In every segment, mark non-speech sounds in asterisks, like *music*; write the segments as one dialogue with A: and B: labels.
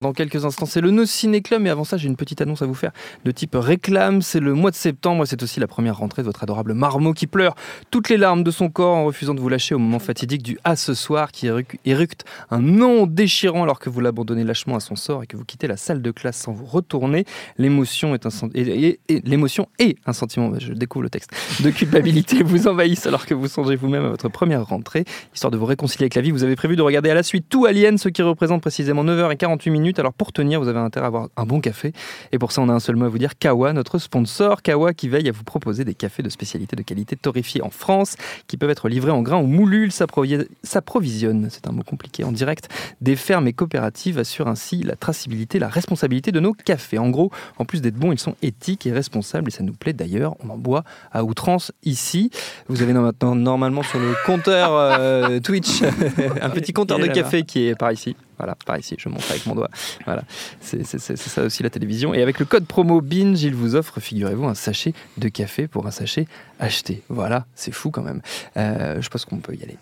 A: Dans quelques instants, c'est le No Ciné Club, mais avant ça, j'ai une petite annonce à vous faire de type réclame. C'est le mois de septembre et c'est aussi la première rentrée de votre adorable marmot qui pleure toutes les larmes de son corps en refusant de vous lâcher au moment fatidique du À ce soir qui éructe un nom déchirant alors que vous l'abandonnez lâchement à son sort et que vous quittez la salle de classe sans vous retourner. L'émotion est un, et, l'émotion est un sentiment, je découvre le texte, de culpabilité *laughs* vous envahissent alors que vous songez vous-même à votre première rentrée. Histoire de vous réconcilier avec la vie, vous avez prévu de regarder à la suite tout Alien, ce qui représente précisément 9h48 minutes alors pour tenir, vous avez intérêt à avoir un bon café. Et pour ça, on a un seul mot à vous dire Kawa, notre sponsor. Kawa qui veille à vous proposer des cafés de spécialité de qualité torréfiés en France, qui peuvent être livrés en grains ou moulus. S'approvisionne, c'est un mot compliqué, en direct des fermes et coopératives, assure ainsi la traçabilité, la responsabilité de nos cafés. En gros, en plus d'être bons, ils sont éthiques et responsables. Et ça nous plaît d'ailleurs. On en boit à outrance ici. Vous avez maintenant normalement sur le compteur euh, Twitch *laughs* un petit compteur de café qui est par ici. Voilà, par ici, je montre avec mon doigt. Voilà, c'est ça aussi la télévision. Et avec le code promo BINGE, il vous offre, figurez-vous, un sachet de café pour un sachet acheté. Voilà, c'est fou quand même. Euh, je pense qu'on peut y aller.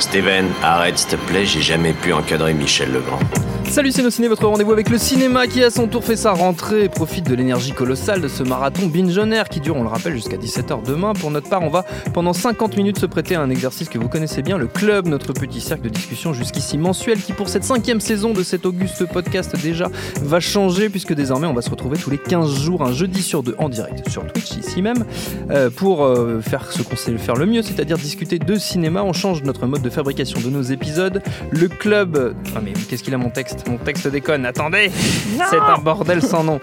B: Steven, arrête s'il te plaît, j'ai jamais pu encadrer Michel Legrand.
A: Salut c'est ciné, votre rendez-vous avec le cinéma qui à son tour fait sa rentrée et profite de l'énergie colossale de ce marathon binge qui dure, on le rappelle, jusqu'à 17h demain. Pour notre part, on va pendant 50 minutes se prêter à un exercice que vous connaissez bien, le club, notre petit cercle de discussion jusqu'ici mensuel qui pour cette cinquième saison de cet auguste podcast déjà va changer puisque désormais on va se retrouver tous les 15 jours, un jeudi sur deux en direct sur Twitch ici même euh, pour euh, faire ce qu'on sait faire le mieux, c'est-à-dire discuter de cinéma. On change notre mode de fabrication de nos épisodes. Le club... Ah mais qu'est-ce qu'il a mon texte? Mon texte déconne, attendez C'est un bordel sans nom.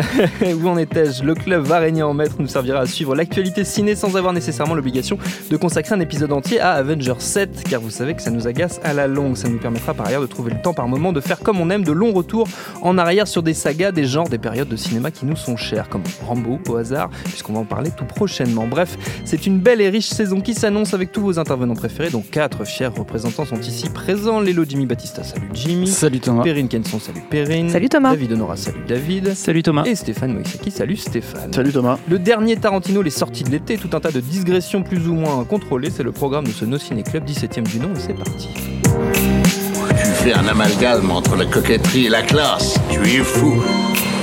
A: *laughs* Où en étais-je? Le club va régner en maître nous servira à suivre l'actualité ciné sans avoir nécessairement l'obligation de consacrer un épisode entier à Avengers 7, car vous savez que ça nous agace à la longue. Ça nous permettra par ailleurs de trouver le temps par moment de faire comme on aime de longs retours en arrière sur des sagas, des genres, des périodes de cinéma qui nous sont chères, comme Rambo au hasard, puisqu'on va en parler tout prochainement. Bref, c'est une belle et riche saison qui s'annonce avec tous vos intervenants préférés, dont quatre fiers représentants sont ici présents. Lélo Jimmy Batista, salut Jimmy.
C: Salut Thomas.
A: Perrine Kenson, salut Perrine.
D: Salut Thomas.
A: David Honora, salut David.
C: Salut Thomas.
A: Et Stéphane Moïsaki, salut Stéphane.
E: Salut Thomas.
A: Le dernier Tarantino, les sorties de l'été, tout un tas de digressions plus ou moins contrôlées, c'est le programme de ce No Ciné Club 17ème du nom et c'est parti.
B: Tu fais un amalgame entre la coquetterie et la classe. Tu es fou.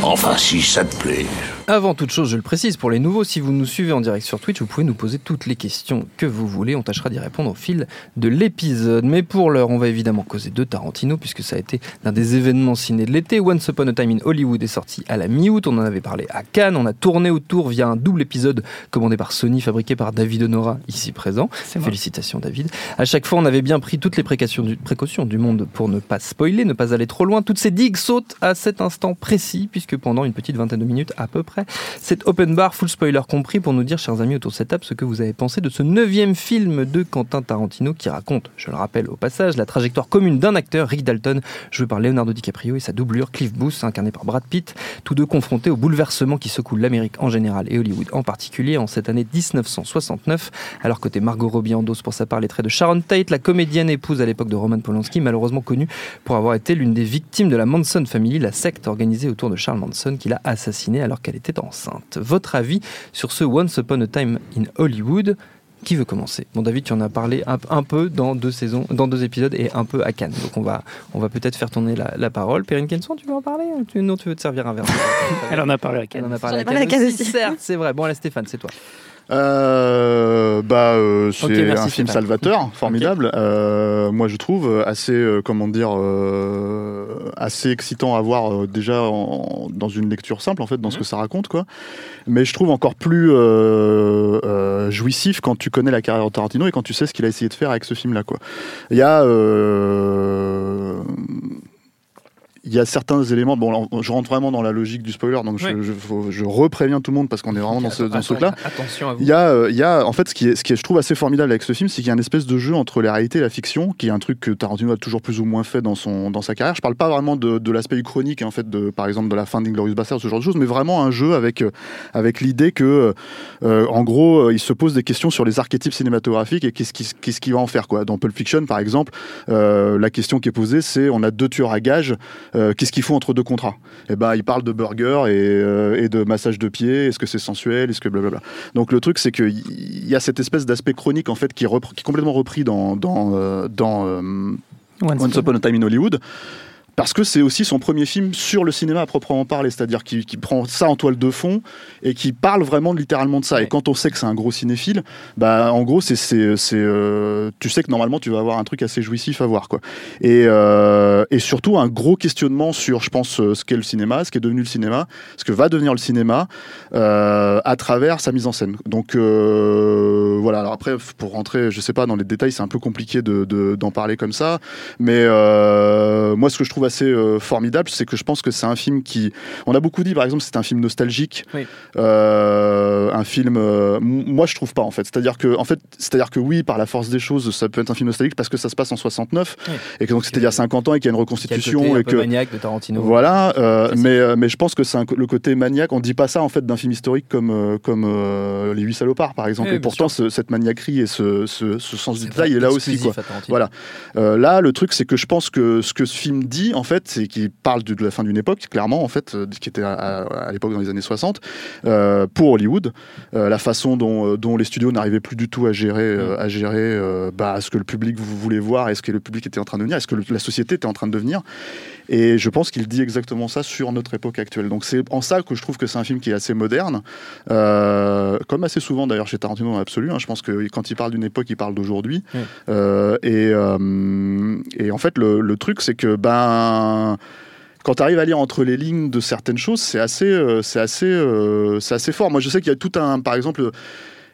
B: Enfin, si ça te plaît.
A: Avant toute chose, je le précise, pour les nouveaux, si vous nous suivez en direct sur Twitch, vous pouvez nous poser toutes les questions que vous voulez. On tâchera d'y répondre au fil de l'épisode. Mais pour l'heure, on va évidemment causer de Tarantino, puisque ça a été l'un des événements ciné de l'été. Once Upon a Time in Hollywood est sorti à la mi-août. On en avait parlé à Cannes. On a tourné autour via un double épisode commandé par Sony, fabriqué par David Honora, ici présent. Félicitations, David. À chaque fois, on avait bien pris toutes les précautions du, précautions du monde pour ne pas spoiler, ne pas aller trop loin. Toutes ces digues sautent à cet instant précis, puisque pendant une petite vingtaine de minutes à peu près, c'est open bar, full spoiler compris, pour nous dire, chers amis autour de cette table, ce que vous avez pensé de ce neuvième film de Quentin Tarantino qui raconte, je le rappelle au passage, la trajectoire commune d'un acteur, Rick Dalton, joué par Leonardo DiCaprio, et sa doublure, Cliff Booth, incarné par Brad Pitt, tous deux confrontés au bouleversement qui secoue l'Amérique en général et Hollywood en particulier en cette année 1969. Alors côté Margot Robbie endosse pour sa part les traits de Sharon Tate, la comédienne épouse à l'époque de Roman Polanski, malheureusement connue pour avoir été l'une des victimes de la Manson Family, la secte organisée autour de Charles Manson qui l'a assassinée alors qu'elle était enceinte. Votre avis sur ce Once Upon a Time in Hollywood qui veut commencer? Bon David, tu en as parlé un, peu dans deux saisons, dans deux épisodes et un peu à Cannes. Donc on va, on va peut-être faire tourner la, parole. Perrine Kenson, tu veux en parler? Non, tu veux te servir un verre? *laughs*
C: Elle en a parlé à Cannes.
A: Elle en a parlé à Cannes, aussi. Certes, c'est vrai. Bon, allez Stéphane, c'est toi.
E: Euh, bah, euh, c'est un film salvateur, formidable. Euh, moi, je trouve assez, euh, comment dire, euh, assez excitant à voir déjà dans une lecture simple, en fait, dans ce mhm. que ça raconte, quoi. Mais je trouve encore plus jouissif quand tu connais la carrière de Tarantino et quand tu sais ce qu'il a essayé de faire avec ce film-là, quoi. Il y a il y a certains éléments. Bon, je rentre vraiment dans la logique du spoiler, donc je, je, repréviens tout le monde parce qu'on est vraiment dans ce, dans ce truc-là.
A: Attention à vous.
E: Il y a, il y a, en fait, ce qui est, ce qui est, je trouve assez formidable avec ce film, c'est qu'il y a une espèce de jeu entre la réalité et la fiction, qui est un truc que Tarantino a toujours plus ou moins fait dans son, dans sa carrière. Je parle pas vraiment de, de l'aspect chronique, en fait, de, par exemple, de la fin d'Inglorious Bastard, ce genre de choses, mais vraiment un jeu avec, avec l'idée que, en gros, il se pose des questions sur les archétypes cinématographiques et qu'est-ce qu'il ce qui va en faire, quoi. Dans Pulp Fiction, par exemple, la question qui est posée, c'est on a deux tueurs à gages, qu'est-ce qu'il faut entre deux contrats? Et eh ben, il parle de burger et, et de massage de pied. Est-ce que c'est sensuel? Est-ce que blablabla? Donc le truc, c'est qu'il y a cette espèce d'aspect chronique en fait qui est, qui est complètement repris dans dans, dans Once Upon a Time in Hollywood parce que c'est aussi son premier film sur le cinéma à proprement parler, c'est-à-dire qu'il prend ça en toile de fond et qui parle vraiment littéralement de ça. Et quand on sait que c'est un gros cinéphile, bah en gros c'est euh, tu sais que normalement tu vas avoir un truc assez jouissif à voir quoi. Et, euh, et surtout un gros questionnement sur, je pense, euh, ce qu'est le cinéma, ce qui est devenu le cinéma, ce que va devenir le cinéma à travers sa mise en scène. Donc voilà. Alors après pour rentrer, je sais pas dans les détails, c'est un peu compliqué de d'en parler comme ça, mais moi ce que je trouve assez euh, formidable, c'est que je pense que c'est un film qui. On a beaucoup dit, par exemple, c'est un film nostalgique. Euh, un film. Euh, moi, je trouve pas, en fait. C'est-à-dire que, en fait, c'est-à-dire que oui, par la force des choses, ça peut être un film nostalgique parce que ça se passe en 69 et que donc c'était il y a 50 ans et qu'il y a une reconstitution et que.
A: maniaque de Tarantino.
E: Voilà, mais mais je pense que c'est le côté maniaque. On dit pas ça en fait d'un film historique comme comme les huit salopards, par exemple. et pourtant, cette maniaquerie et ce, ce, sens du détail est là aussi. Quoi. Voilà. là, le truc, c'est que je pense que ce que ce film dit en fait, c'est qu'il parle de, la fin d'une époque, clairement, en fait, euh, qui était à, l'époque dans les années 60, euh, pour Hollywood. Euh, la façon dont, dont les studios n'arrivaient plus du tout à gérer, mm. à gérer bah, ce que le public voulait voir, est-ce que le public était en train de devenir, est-ce que la société était en train de devenir. Et je pense qu'il dit exactement ça sur notre époque actuelle. Donc c'est en ça que je trouve que c'est un film qui est assez moderne, comme assez souvent d'ailleurs chez Tarantino dans l'absolu. Hein. je pense que quand il parle d'une époque, il parle d'aujourd'hui. et, et, en fait, le, le truc, c'est que ben quand tu arrives à lire entre les lignes de certaines choses, c'est assez, euh, c'est assez, euh, c'est assez fort. Moi, je sais qu'il y a tout un, par exemple,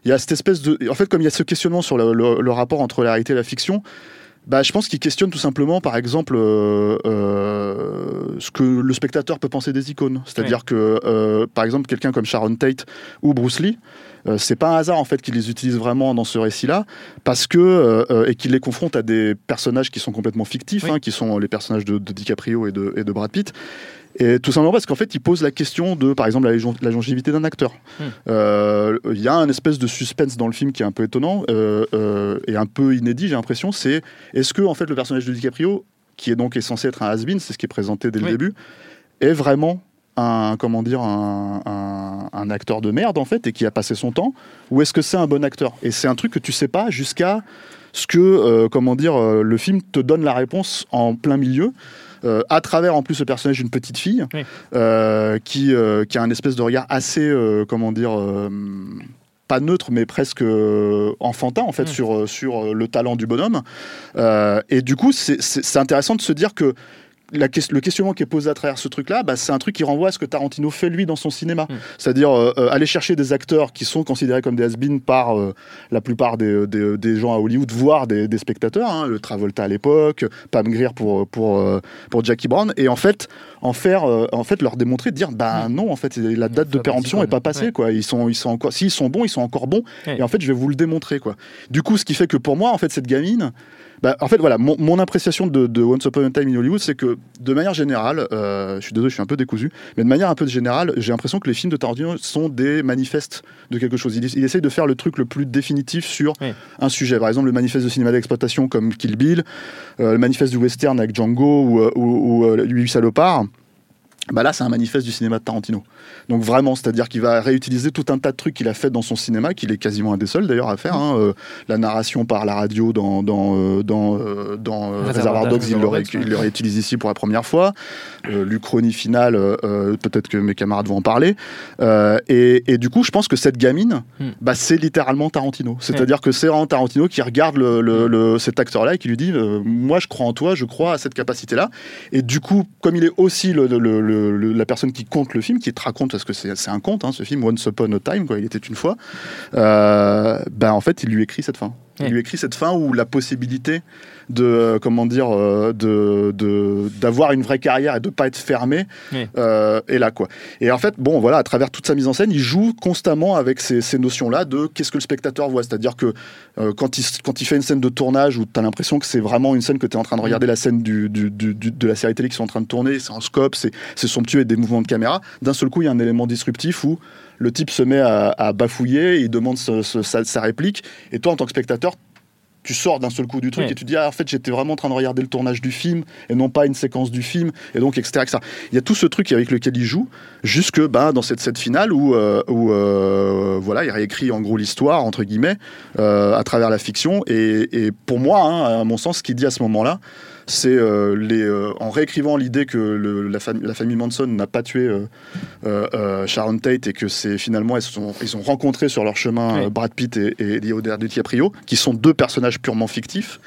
E: il y a cette espèce de, en fait, comme il y a ce questionnement sur le, rapport entre la réalité et la fiction. Bah, je pense qu'il questionne tout simplement, par exemple, euh, ce que le spectateur peut penser des icônes. C'est-à-dire que, par exemple, quelqu'un comme Sharon Tate ou Bruce Lee, euh, c'est pas un hasard en fait qu'ils les utilisent vraiment dans ce récit-là, parce que euh, euh, et qu'ils les confrontent à des personnages qui sont complètement fictifs, hein, qui sont les personnages de, DiCaprio et de, et de Brad Pitt. Et tout simplement parce qu'en fait, ils posent la question de, par exemple, la, longévité d'un acteur. Hmm. Il y a un espèce de suspense dans le film qui est un peu étonnant et un peu inédit, j'ai l'impression. C'est est-ce que en fait le personnage de DiCaprio, qui est donc est censé être un has c'est ce qui est présenté dès le début, est vraiment un comment dire un, un, acteur de merde en fait et qui a passé son temps ou est-ce que c'est un bon acteur? Et c'est un truc que tu sais pas jusqu'à ce que euh, comment dire euh, le film te donne la réponse en plein milieu euh, à travers en plus le personnage d'une petite fille qui, qui a un espèce de regard assez comment dire pas neutre mais presque enfantin en fait sur, sur le talent du bonhomme. Et du coup c'est intéressant de se dire que le questionnement qui est posé à travers ce truc-là, bah, c'est un truc qui renvoie à ce que Tarantino fait lui dans son cinéma. Hmm. C'est-à-dire euh, euh, aller chercher des acteurs qui sont considérés comme des has par euh, la plupart des, des, gens à Hollywood, voire des, des spectateurs. Hein, le Travolta à l'époque, Pam Grier pour, pour, pour Jackie Brown, et en fait, en faire, en fait, leur démontrer, dire, bah hmm. non, en fait, la date de péremption n'est pas passée, quoi. Ils sont, ils sont encore, s'ils sont bons, ils sont encore bons, et en fait, je vais vous le démontrer, quoi. Du coup, ce qui fait que pour moi, en fait, cette gamine, bah, en fait, voilà, mon, appréciation de, Once Upon a Time in Hollywood, c'est que de manière générale, euh, je suis désolé, je suis un peu décousu, mais de manière un peu générale, j'ai l'impression que les films de Tarantino sont des manifestes de quelque chose. Il, il essaye de faire le truc le plus définitif sur un sujet. Par exemple, le manifeste de cinéma d'exploitation comme Kill Bill, euh, le manifeste du western avec Django ou, euh, ou, ou, ou Salopard bah là c'est un manifeste du cinéma de Tarantino. Donc vraiment, c'est-à-dire qu'il va réutiliser tout un tas de trucs qu'il a fait dans son cinéma, qu'il est quasiment un des seuls d'ailleurs à faire. Hein, euh, la narration par la radio dans, dans, euh, dans, euh, dans Reservoir Dogs, il le réutilise ici pour la première fois. L'Uchronie finale, peut-être que mes camarades vont en parler. Et, et, du coup, je pense que cette gamine, hmm. bah, c'est littéralement Tarantino. C'est-à-dire que c'est vraiment Tarantino qui regarde le, le, cet acteur-là et qui lui dit Moi, je crois en toi, je crois à cette capacité-là. Et du coup, comme il est aussi le la personne qui compte le film, qui te raconte, parce que c'est un conte, hein, ce film, Once Upon a Time, quoi, il était une fois, euh, ben, en fait, il lui écrit cette fin. Il lui écrit cette fin où la possibilité de euh, comment dire euh, de d'avoir une vraie carrière et de pas être fermé euh, est là quoi. Et en fait bon voilà à travers toute sa mise en scène il joue constamment avec ces, ces notions là de qu'est-ce que le spectateur voit. C'est-à-dire que quand il quand il fait une scène de tournage où tu as l'impression que c'est vraiment une scène que tu es en train de regarder la scène du, du, du, de la série télé qui sont en train de tourner c'est en scope c'est somptueux et des mouvements de caméra d'un seul coup il y a un élément disruptif où le type se met à, à bafouiller, il demande sa, sa, réplique, et toi, en tant que spectateur, tu sors d'un seul coup du truc et tu dis ah, en fait j'étais vraiment en train de regarder le tournage du film et non pas une séquence du film et donc etc, il y a tout ce truc avec lequel il joue jusque bah, dans cette, cette finale où, euh, où euh, voilà il réécrit en gros l'histoire entre guillemets euh, à travers la fiction et, et pour moi hein, à mon sens ce qu'il dit à ce moment là c'est euh, les euh, en réécrivant l'idée que la, la, famille Manson n'a pas tué euh, Sharon Tate et que c'est finalement ils, sont, ils ont rencontré sur leur chemin Brad Pitt et, et Leonardo DiCaprio, qui sont deux personnages purement fictifs.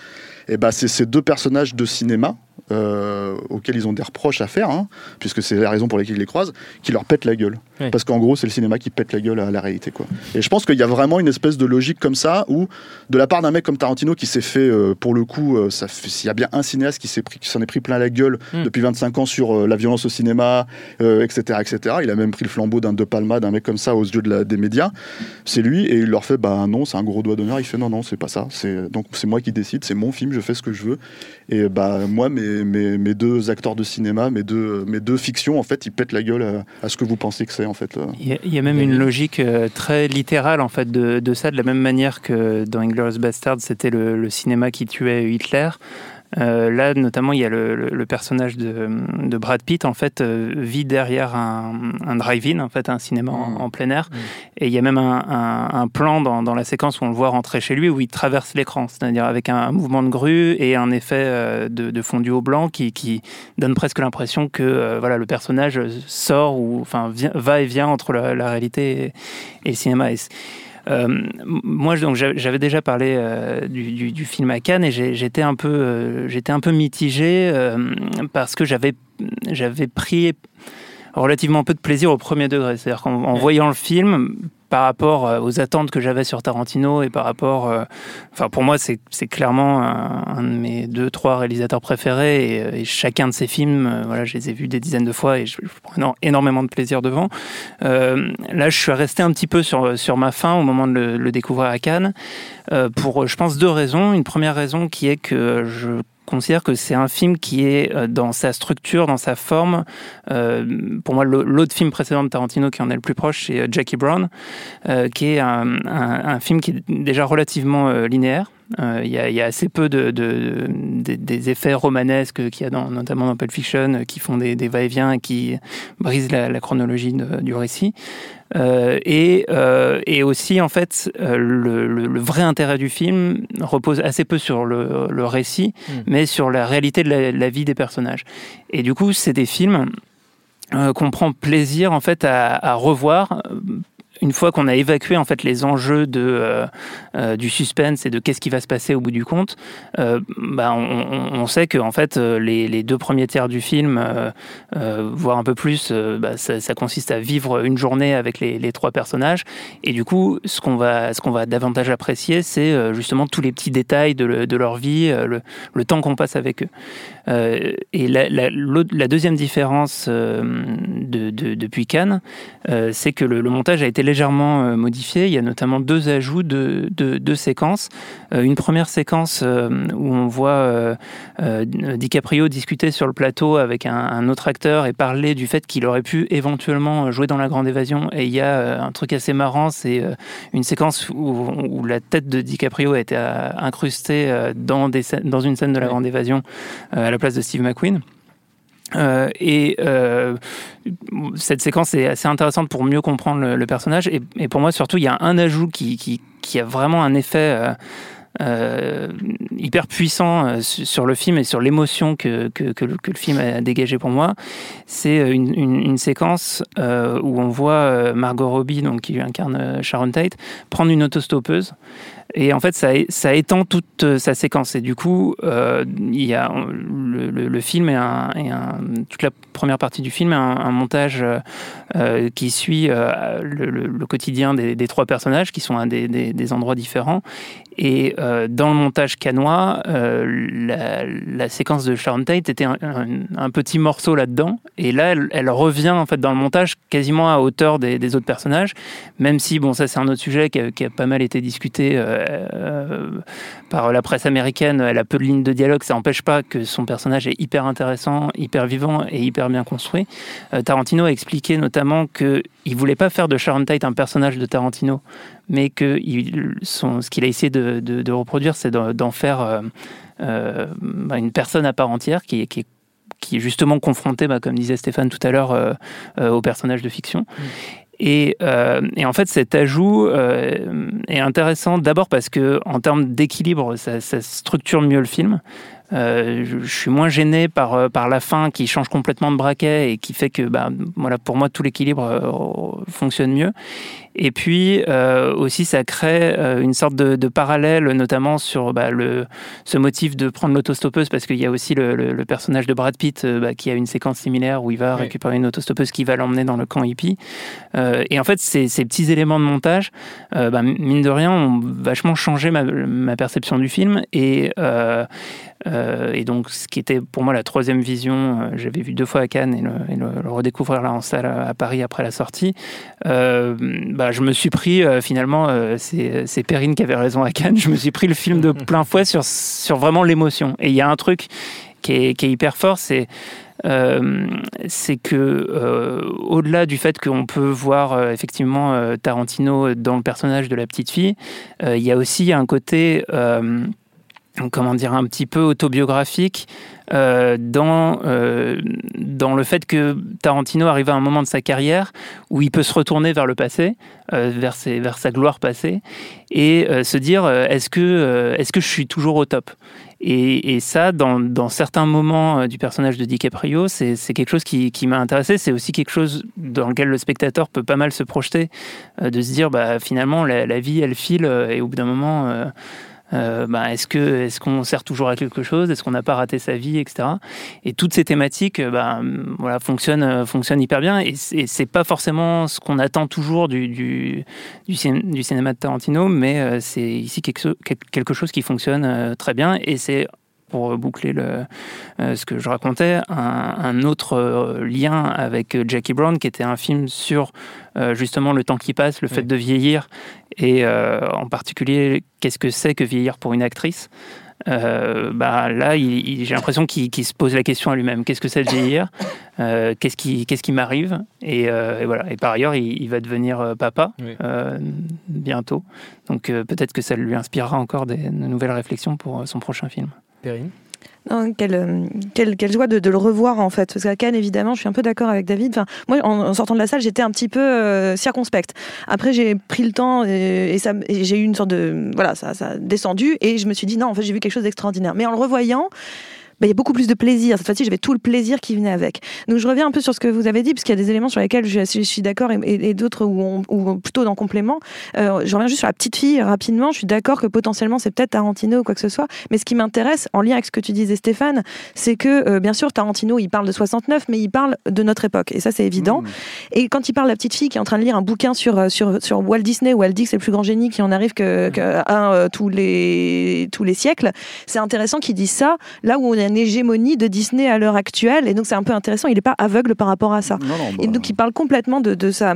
E: Et bah c'est ces deux personnages de cinéma euh, auxquels ils ont des reproches à faire, hein, puisque c'est la raison pour laquelle ils les croisent, qui leur pètent la gueule. Parce qu'en gros, c'est le cinéma qui pète la gueule à la réalité. Quoi. Et je pense qu'il y a vraiment une espèce de logique comme ça, où de la part d'un mec comme Tarantino qui s'est fait, euh, pour le coup, euh, s'il y a bien un cinéaste qui s'en est pris plein la gueule hmm. depuis 25 ans sur la violence au cinéma, etc., etc. Il a même pris le flambeau d'un De Palma, d'un mec comme ça aux yeux de la, des médias. C'est lui, et il leur fait, bah non, c'est un gros doigt d'honneur. Il fait, non, non, c'est pas ça. Donc c'est moi qui décide, c'est mon film, je fais ce que je veux. Et bah moi, mes mes, deux acteurs de cinéma, mes deux, mes deux fictions, en fait, ils pètent la gueule à, ce que vous pensez que c'est, en fait.
C: Il y, a, même une logique euh, très littérale, en fait, de, de, ça, de la même manière que dans Inglourious Bastard, c'était le, le, cinéma qui tuait Hitler. Euh, là, notamment, il y a le, personnage de, Brad Pitt, en fait, euh, vit derrière un, drive-in, en fait, un cinéma en, plein air. Mmh. Et il y a même un, plan dans, la séquence où on le voit rentrer chez lui, où il traverse l'écran, c'est-à-dire avec un, mouvement de grue et un effet euh, de, fondu au blanc qui, donne presque l'impression que voilà, le personnage sort ou enfin, va et vient entre la, réalité et, le cinéma. Moi, donc, j'avais déjà parlé euh, du, film à Cannes et j'étais un peu, euh, j'étais un peu mitigé parce que j'avais, j'avais pris relativement peu de plaisir au premier degré. C'est-à-dire qu'en voyant le film, par rapport euh, aux attentes que j'avais sur Tarantino et par rapport, euh, enfin pour moi c'est clairement un, de mes deux trois réalisateurs préférés et, euh, chacun de ses films, voilà, je les ai vus des dizaines de fois et je, prends énormément de plaisir devant. là, je suis resté un petit peu sur sur ma fin au moment de le découvrir à Cannes pour, je pense, deux raisons. Une première raison qui est que je considère que c'est un film qui est euh, dans sa structure, dans sa forme. Euh, pour moi, l'autre film précédent de Tarantino qui en est le plus proche, c'est euh, Jackie Brown, qui est un, film qui est déjà relativement linéaire. Il y, a assez peu de, des effets romanesques qu'il y a dans, notamment dans Pulp Fiction qui font des, va-et-vient et qui brisent la, chronologie du récit. Euh, et, euh, et, aussi, en fait, euh, le, le, vrai intérêt du film repose assez peu sur le, le récit, mm. mais sur la réalité de la, la, vie des personnages. Et du coup, c'est des films qu'on prend plaisir en fait à, à revoir une fois qu'on a évacué en fait les enjeux de, euh, euh, du suspense et de qu'est-ce qui va se passer au bout du compte, euh, bah, on, sait que en fait les, deux premiers tiers du film, voire un peu plus, bah, ça, consiste à vivre une journée avec les, trois personnages. Et du coup, ce qu'on va, ce qu'on va davantage apprécier, c'est justement tous les petits détails de, leur vie, le, temps qu'on passe avec eux. et la, la, deuxième différence de, depuis Cannes, c'est que le, montage a été légèrement euh, modifié. Il y a notamment deux ajouts de, de, séquences. Euh, une première séquence euh, où on voit DiCaprio discuter sur le plateau avec un, autre acteur et parler du fait qu'il aurait pu éventuellement jouer dans La Grande Évasion. Et il y a un truc assez marrant, c'est une séquence où, la tête de DiCaprio a été incrustée dans, des, dans une scène de La Grande Évasion à la place de Steve McQueen. Euh, et euh, cette séquence est assez intéressante pour mieux comprendre le, personnage. Et, pour moi, surtout, il y a un ajout qui, a vraiment un effet euh hyper puissant sur le film et sur l'émotion que, que, le, film a dégagé pour moi. C'est une, une, séquence où on voit Margot Robbie, donc, qui incarne Sharon Tate, prendre une autostoppeuse. Et en fait, ça, ça étend toute euh, sa séquence. Et du coup, euh, il y a le, film et, toute la première partie du film est un, montage euh, qui suit le, quotidien des, trois personnages qui sont à des endroits différents. Et euh, dans le montage canois, euh, la, séquence de Sharon Tate était un, petit morceau là-dedans. Et là, elle, revient en fait dans le montage quasiment à hauteur des, autres personnages, même si bon, ça c'est un autre sujet qui a, pas mal été discuté euh, par la presse américaine. Elle a peu de lignes de dialogue, ça n'empêche pas que son personnage est hyper intéressant, hyper vivant et hyper bien construit. Tarantino a expliqué notamment que il voulait pas faire de Sharon Tate un personnage de Tarantino, mais que il, son, ce qu'il a essayé de, de, reproduire, c'est d'en faire euh, euh, bah, une personne à part entière qui, qui, qui est justement confrontée, bah, comme disait Stéphane tout à l'heure, euh, au personnage de fiction. Mm. Et, et, en fait, cet ajout est intéressant d'abord parce que en termes d'équilibre, ça, ça, structure mieux le film. Euh, je, suis moins gêné par, euh, par la fin qui change complètement de braquet et qui fait que bah, voilà, pour moi tout l'équilibre euh, fonctionne mieux. Et puis aussi ça crée une sorte de, parallèle notamment sur bah, le, ce motif de prendre l'autostoppeuse parce qu'il y a aussi le, personnage de Brad Pitt bah, qui a une séquence similaire où il va récupérer une autostoppeuse qui va l'emmener dans le camp hippie. et en fait ces, ces, petits éléments de montage, bah, mine de rien, ont vachement changé ma, ma perception du film et euh, et donc, ce qui était pour moi la troisième vision, euh, j'avais vu deux fois à Cannes et le, redécouvrir là en salle à, Paris après la sortie, euh, bah, je me suis pris finalement, c'est Perrine qui avait raison à Cannes, je me suis pris le film de *laughs* plein fouet sur, sur vraiment l'émotion. Et il y a un truc qui est, qui est hyper fort, c'est c'est que au-delà du fait qu'on peut voir effectivement Tarantino dans le personnage de la petite fille, il y a aussi un côté comment dire, un petit peu autobiographique euh, dans, euh, dans le fait que Tarantino arrive à un moment de sa carrière où il peut se retourner vers le passé, euh, vers, ses, vers sa gloire passée, et se dire est-ce que, est-ce que je suis toujours au top? Et, et, ça, dans, dans, certains moments du personnage de DiCaprio, c'est, quelque chose qui, qui m'a intéressé. C'est aussi quelque chose dans lequel le spectateur peut pas mal se projeter, de se dire bah, finalement, la vie, elle file, et au bout d'un moment euh, bah, est-ce que est-ce qu'on sert toujours à quelque chose? Est-ce qu'on n'a pas raté sa vie, etc. Et toutes ces thématiques, euh, bah, voilà, fonctionnent euh, fonctionnent hyper bien. Et c'est pas forcément ce qu'on attend toujours du du, du, cinéma de Tarantino, mais c'est ici quelque, quelque chose qui fonctionne très bien. Et c'est pour boucler le, ce que je racontais, un, autre lien avec Jackie Brown, qui était un film sur justement le temps qui passe, le fait de vieillir, et euh, en particulier, qu'est-ce que c'est que vieillir pour une actrice? Euh, bah, là, j'ai l'impression qu'il se pose la question à lui-même. Qu'est-ce que c'est de vieillir? Euh, Qu'est-ce qui, m'arrive? Et, voilà. Et par ailleurs, il, va devenir papa bientôt. Donc peut-être que ça lui inspirera encore des, de nouvelles réflexions pour son prochain film.
D: Euh, quelle, quelle, joie de, le revoir en fait. Parce qu'à Cannes, évidemment, je suis un peu d'accord avec David. Moi, en, sortant de la salle, j'étais un petit peu euh, circonspecte. Après, j'ai pris le temps et, j'ai eu une sorte de voilà, ça, ça a descendu et je me suis dit non, en fait, j'ai vu quelque chose d'extraordinaire. Mais en le revoyant, bah, il y a beaucoup plus de plaisir. Cette fois-ci, j'avais tout le plaisir qui venait avec. Donc je reviens un peu sur ce que vous avez dit, parce qu'il y a des éléments sur lesquels je, suis d'accord et, d'autres où, plutôt dans complément. Euh, je reviens juste sur la petite fille rapidement. Je suis d'accord que potentiellement c'est peut-être Tarantino ou quoi que ce soit. Mais ce qui m'intéresse, en lien avec ce que tu disais Stéphane, c'est que euh, bien sûr Tarantino, il parle de 69, mais il parle de notre époque. Et ça, c'est évident. Mmh. Et quand il parle de la petite fille qui est en train de lire un bouquin sur, euh, sur, sur Walt Disney, où elle dit que c'est le plus grand génie qui en arrive que, mmh. tous, les, tous les siècles, c'est intéressant qu'il dise ça là où on a une hégémonie de Disney à l'heure actuelle. Et donc, c'est un peu intéressant. Il n'est pas aveugle par rapport à ça. et bah. donc, il parle complètement de, de sa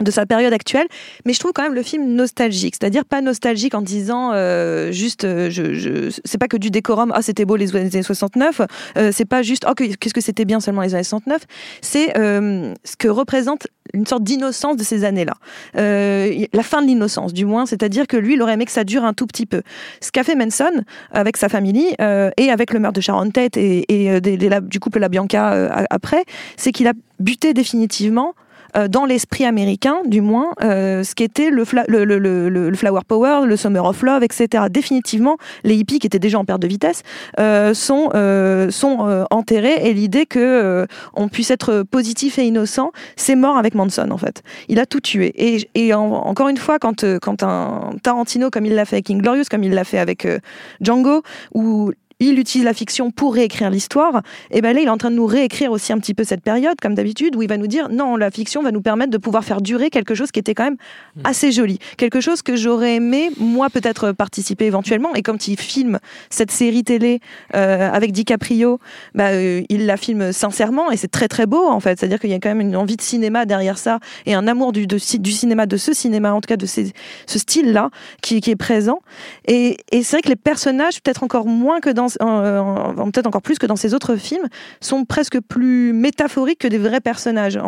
D: de sa période actuelle, mais je trouve quand même le film nostalgique, c'est-à-dire pas nostalgique en disant euh, juste, euh, je, je c'est pas que du décorum, ah c'était beau les années 69, euh, c'est pas juste, oh qu'est-ce que c'était bien seulement les années 69, c'est ce que représente une sorte d'innocence de ces années-là, la fin de l'innocence du moins, c'est-à-dire que lui, il aurait aimé que ça dure un tout petit peu. Ce qu'a fait Manson avec sa famille et avec le meurtre de Sharon Tate et, et du couple La Bianca après, c'est qu'il a buté définitivement euh, dans l'esprit américain, du moins, euh, ce qu'était le, le, Flower Power, le Summer of Love, etc. Définitivement, les hippies qui étaient déjà en perte de vitesse euh, sont, sont enterrés et l'idée que on puisse être positif et innocent, c'est mort avec Manson en fait. Il a tout tué. Et, et encore une fois, quand, quand un Tarantino, comme il l'a fait avec Inglorious, comme il l'a fait avec Django, où il utilise la fiction pour réécrire l'histoire. Et ben là, il est en train de nous réécrire aussi un petit peu cette période, comme d'habitude, où il va nous dire non, la fiction va nous permettre de pouvoir faire durer quelque chose qui était quand même mm. assez joli, quelque chose que j'aurais aimé moi peut-être participer éventuellement. Et quand il filme cette série télé euh, avec DiCaprio, bah, euh, il la filme sincèrement et c'est très très beau en fait. C'est-à-dire qu'il y a quand même une envie de cinéma derrière ça et un amour du, du cinéma, de ce cinéma, en tout cas de ce style-là qui, qui, est présent. Et, et c'est vrai que les personnages, peut-être encore moins que dans, peut-être encore plus que dans ces autres films, sont presque plus métaphoriques que des vrais personnages.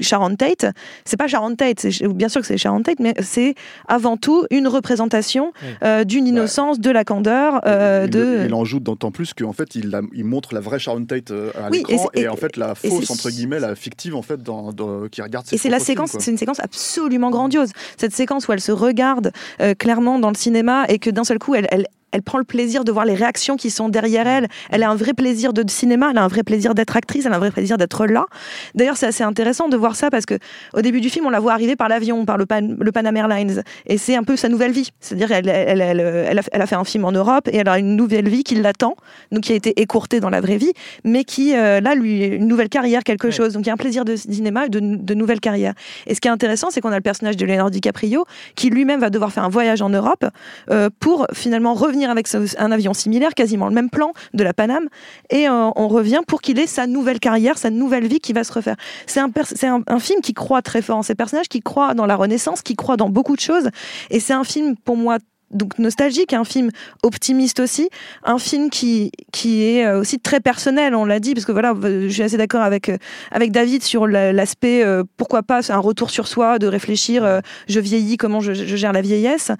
D: Sharon Tate, c'est pas Sharon Tate, bien sûr que c'est Sharon Tate, mais c'est avant tout une représentation euh, d'une innocence, de la candeur.
E: Euh, il, de... il en joue d'autant plus qu'en fait, il, il, montre la vraie Sharon Tate euh, à l'écran et, en fait la fausse entre guillemets, la fictive en fait, dans, qui regarde.
D: et c'est la séquence, c'est une séquence absolument grandiose. Cette séquence où elle se regarde clairement dans le cinéma et que d'un seul coup, elle, elle, elle prend le plaisir de voir les réactions qui sont derrière elle. Elle a un vrai plaisir de cinéma, elle a un vrai plaisir d'être actrice, elle a un vrai plaisir d'être là. D'ailleurs, c'est assez intéressant de voir ça parce que au début du film, on la voit arriver par l'avion, par le, Pan, le Pan Airlines, et c'est un peu sa nouvelle vie. C'est-à-dire, elle, elle, elle, a, fait un film en Europe et elle a une nouvelle vie qui l'attend, donc qui a été écourtée dans la vraie vie, mais qui euh, là, lui, une nouvelle carrière, quelque chose. Donc il y a un plaisir de cinéma et de, de nouvelle carrière. Et ce qui est intéressant, c'est qu'on a le personnage de Leonardo DiCaprio qui lui-même va devoir faire un voyage en Europe euh, pour finalement revenir avec un avion similaire, quasiment le même plan de la Paname, et euh, on revient pour qu'il ait sa nouvelle carrière, sa nouvelle vie qui va se refaire. C'est un, un, un, film qui croit très fort en ses personnages, qui croit dans la Renaissance, qui croit dans beaucoup de choses, et c'est un film pour moi donc nostalgique, un film optimiste aussi, un film qui, qui est euh, aussi très personnel, on l'a dit, parce que voilà, je suis assez d'accord avec, euh, avec David sur l'aspect, euh, pourquoi pas, un retour sur soi, de réfléchir, je vieillis, comment je, je, gère la vieillesse,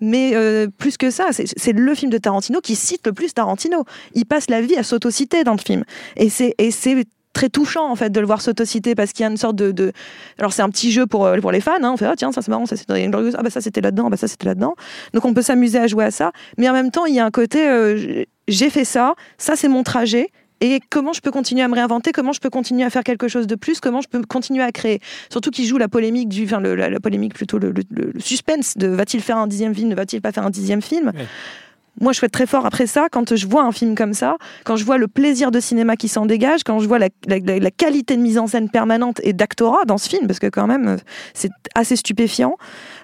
D: mais plus que ça, c'est le film de Tarantino qui cite le plus Tarantino. Il passe la vie à s'autociter dans le film. Et c'est très touchant en fait de le voir s'autociter parce qu'il y a une sorte de, alors c'est un petit jeu pour, pour les fans hein. on fait ah tiens ça c'est marrant ça c'était ah bah ça c'était là-dedans ah bah ça c'était là-dedans. Donc on peut s'amuser à jouer à ça. Mais en même temps il y a un côté euh, j'ai fait ça ça c'est mon trajet. Et comment je peux continuer à me réinventer, comment je peux continuer à faire quelque chose de plus, comment je peux continuer à créer? Surtout qu'il joue la polémique du, enfin le, la, polémique plutôt le, suspense de va-t-il faire un dixième film, ne va-t-il pas faire un dixième film? Moi, je fais très fort après ça quand je vois un film comme ça, quand je vois le plaisir de cinéma qui s'en dégage, quand je vois la, qualité de mise en scène permanente et d'actorat dans ce film, parce que quand même, c'est assez stupéfiant.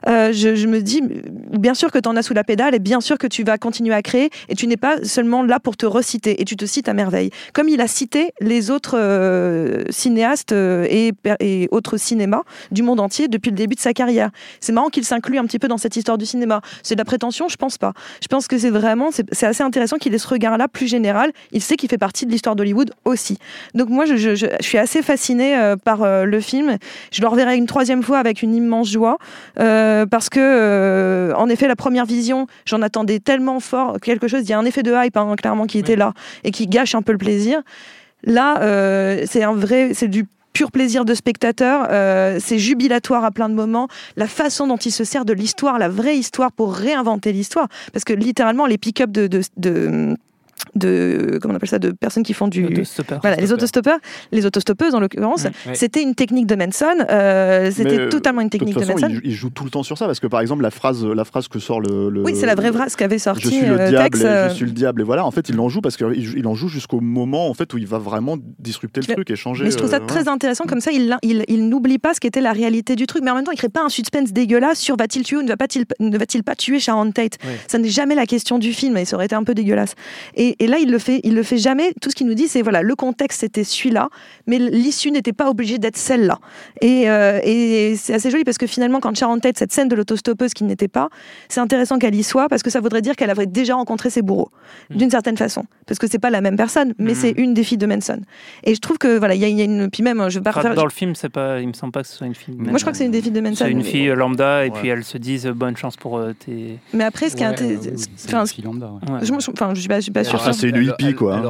D: Euh, je, me dis, bien sûr que tu en as sous la pédale et bien sûr que tu vas continuer à créer et tu n'es pas seulement là pour te reciter et tu te cites à merveille. Comme il a cité les autres euh, cinéastes euh, et, et, autres cinémas du monde entier depuis le début de sa carrière. C'est marrant qu'il s'inclue un petit peu dans cette histoire du cinéma. C'est de la prétention Je pense pas. Je pense que c'est vraiment, c'est assez intéressant qu'il ait ce regard-là plus général. Il sait qu'il fait partie de l'histoire d'Hollywood aussi. Donc moi, je, je, suis assez fascinée euh, par euh, le film. Je le reverrai une troisième fois avec une immense joie euh, parce que, en effet, la première vision, j'en attendais tellement fort quelque chose. Il y a un effet de hype hein, clairement qui était là et qui gâche un peu le plaisir. Là, c'est un vrai, c'est du pur plaisir de spectateur. Euh, c'est jubilatoire à plein de moments. La façon dont il se sert de l'histoire, la vraie histoire pour réinventer l'histoire. Parce que littéralement, les pick-up de, de de comment on appelle ça de personnes qui font du voilà les autostoppeurs les autostoppeuses en l'occurrence c'était une technique de Manson euh, c'était totalement une technique de,
E: de
D: Manson.
E: il, joue tout le temps sur ça parce que par exemple la phrase la phrase que sort le,
D: oui c'est la vraie phrase qu'avait sorti
E: je suis le euh, diable je suis le diable et voilà en fait il en joue parce qu'il il en joue jusqu'au moment en fait où il va vraiment disrupter le truc et changer
D: mais je trouve ça
E: euh,
D: très intéressant comme ça il, il, il n'oublie pas ce qu'était la réalité du truc mais en même temps il crée pas un suspense dégueulasse sur va-t-il tuer ou ne va-t-il ne va-t-il pas tuer Sharon Tate. Ça n'est jamais la question du film et ça aurait été un peu dégueulasse. Et, et là il le fait il le fait jamais. Tout ce qu'il nous dit, c'est voilà, le contexte c'était celui-là, mais l'issue n'était pas obligée d'être celle-là. Et, euh, et c'est assez joli parce que finalement, quand Sharon Tate, cette scène de l'autostoppeuse qui n'était pas, c'est intéressant qu'elle y soit parce que ça voudrait dire qu'elle avait déjà rencontré ses bourreaux, hmm. d'une certaine façon. Parce que c'est pas la même personne, mais hmm. c'est une des filles de Manson. Et je trouve que voilà, il y, a une. Puis même, je vais
C: pas Dans le film, c'est pas, il me semble pas que ce soit une fille.
D: Moi, je crois que c'est une des filles de Manson.
C: C'est une fille lambda, et puis elles se disent bonne chance pour euh, tes.
D: Mais après, ce qui est intéressant.
F: C'est une fille lambda.
D: Enfin, je suis pas, suis pas sûre.
E: c'est une hippie, quoi.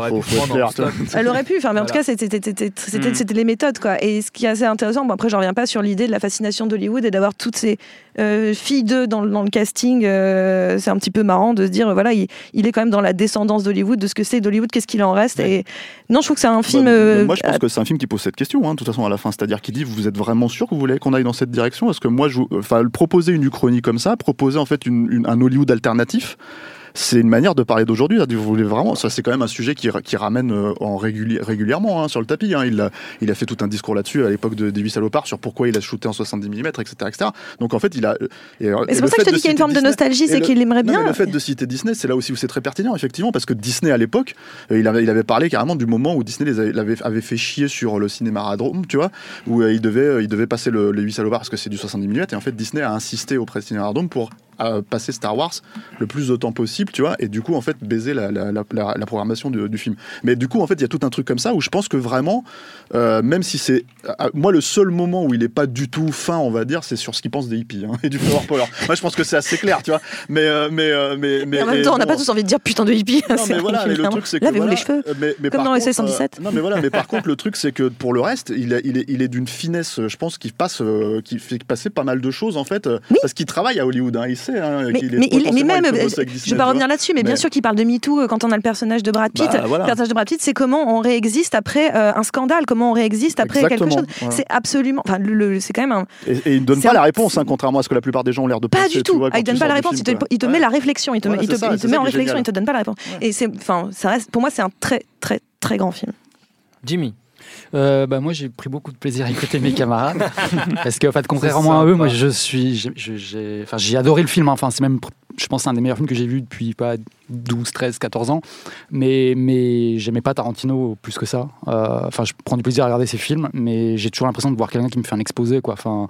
D: Elle aurait pu, enfin, mais en tout cas, mm. c'était les méthodes, quoi. Et ce qui est assez intéressant, bon, après, je reviens pas sur l'idée de la fascination d'Hollywood et d'avoir toutes ces euh, filles d'eux dans, dans, le casting. Euh, c'est un petit peu marrant de se dire, voilà, il, est quand même dans la descendance d'Hollywood, de ce que c'est d'Hollywood, qu'est-ce qu'il en reste. Et non, je trouve que c'est un film. Bah,
E: euh, moi, je pense que c'est un film qui pose cette question, hein, de toute façon, à la fin. C'est-à-dire qu'il dit, vous êtes vraiment sûr que vous voulez qu'on aille dans cette direction? Parce que moi, je, enfin, proposer une uchronie comme ça, proposer en fait une, un Hollywood alternatif c'est une manière de parler d'aujourd'hui. Vous voulez vraiment, ça c'est quand même un sujet qui, qui ramène euh, en régulièrement hein, sur le tapis. Hein. Il, a, il a fait tout un discours là-dessus à l'époque de David Salopard sur pourquoi il a shooté en 70 mm, etc. etc. Donc en fait, il a.
D: c'est pour ça que je te dis qu'il y a une forme de nostalgie, c'est qu'il aimerait bien.
E: le fait de citer Disney, c'est là aussi où c'est très pertinent, effectivement, parce que Disney à l'époque, euh, il avait, il avait parlé carrément du moment où Disney les avait, avait, fait chier sur le cinéma Radrome, tu vois, où euh, il, devait, il devait passer le, les 8 salopards parce que c'est du 70 mm, et en fait Disney a insisté auprès de cinéma Radrome pour à passer Star Wars le plus de temps possible, tu vois, et du coup, en fait, baiser la, la, la, programmation du, du, film. Mais du coup, en fait, il y a tout un truc comme ça où je pense que vraiment, euh, même si c'est. Euh, moi, le seul moment où il n'est pas du tout fin, on va dire, c'est sur ce qu'il pense des hippies hein, et du flower power. moi, je pense que c'est assez clair, tu vois. Mais, euh, mais, mais, mais,
D: en même temps, on n'a pas tous envie de dire putain de hippie.
E: Non, *laughs* mais voilà, mais le truc, c'est que.
D: Les cheveux. Mais, comme dans les 117.
E: non, mais voilà, mais par contre, le truc, c'est que pour le reste, il, est, il est, il est d'une finesse, je pense, qui passe, qui fait passer pas mal de choses, en fait, parce qu'il travaille à Hollywood, hein, il sait hein, est
D: mais, même, je vais pas revenir là-dessus, mais, bien sûr qu'il parle de MeToo euh, quand on a le personnage de Brad Pitt. Bah, le personnage de Brad Pitt, c'est comment on réexiste après euh, un scandale, comment on réexiste après quelque chose. C'est absolument, enfin, c'est quand même un.
E: Et, il ne donne pas la réponse, hein, contrairement à ce que la plupart des gens ont l'air de
D: penser.
E: Pas
D: du tout. Ah, il donne pas la réponse. Il te met la réflexion. Il te met en réflexion. Il te donne pas la réponse. Et c'est, enfin, ça reste. Pour moi, c'est un très, très, très grand film.
A: Jimmy.
F: Euh, bah moi j'ai pris beaucoup de plaisir à écouter mes camarades *laughs* parce que en fait contrairement à eux moi je suis j'ai enfin adoré le film hein. enfin c'est même je pense, un des meilleurs films que j'ai vu depuis pas 12, 13, 14 ans. Mais, mais j'aimais pas Tarantino plus que ça. Euh, enfin, je prends du plaisir à regarder ses films, mais j'ai toujours l'impression de voir quelqu'un qui me fait un exposé, quoi. Enfin.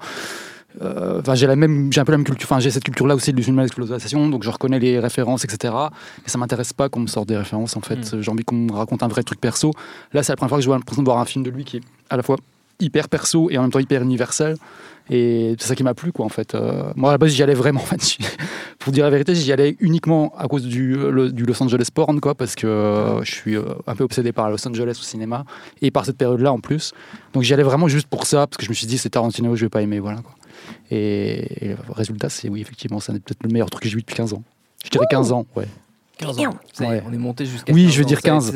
F: Euh, j'ai la même, j'ai un peu la même culture. Enfin, j'ai cette culture-là aussi du film d'exploitation, donc je reconnais les références, etc. Mais ça m'intéresse pas qu'on me sorte des références. En fait, hmm. j'ai envie qu'on me raconte un vrai truc perso. Là, c'est la première fois que je vois l'impression de voir un film de lui qui est à la fois hyper perso et en même temps hyper universel. Et c'est ça qui m'a plu, quoi, en fait. Euh, moi, à la base, j'y allais vraiment, en fait. *laughs* Pour dire la vérité, j'y allais uniquement à cause du, du, Los Angeles porn, quoi, parce que euh, je suis euh, un peu obsédé par Los Angeles au cinéma, et par cette période-là, en plus. Donc, j'y allais vraiment juste pour ça, parce que je me suis dit, c'est Tarantino, je vais pas aimer, voilà, quoi. Et, le résultat, c'est oui, effectivement, c'est peut-être le meilleur truc que j'ai vu depuis 15 ans. Je dirais 15
A: ans, ouais. 15 ans. On est monté jusqu'à.
F: Oui, je veux dire 15.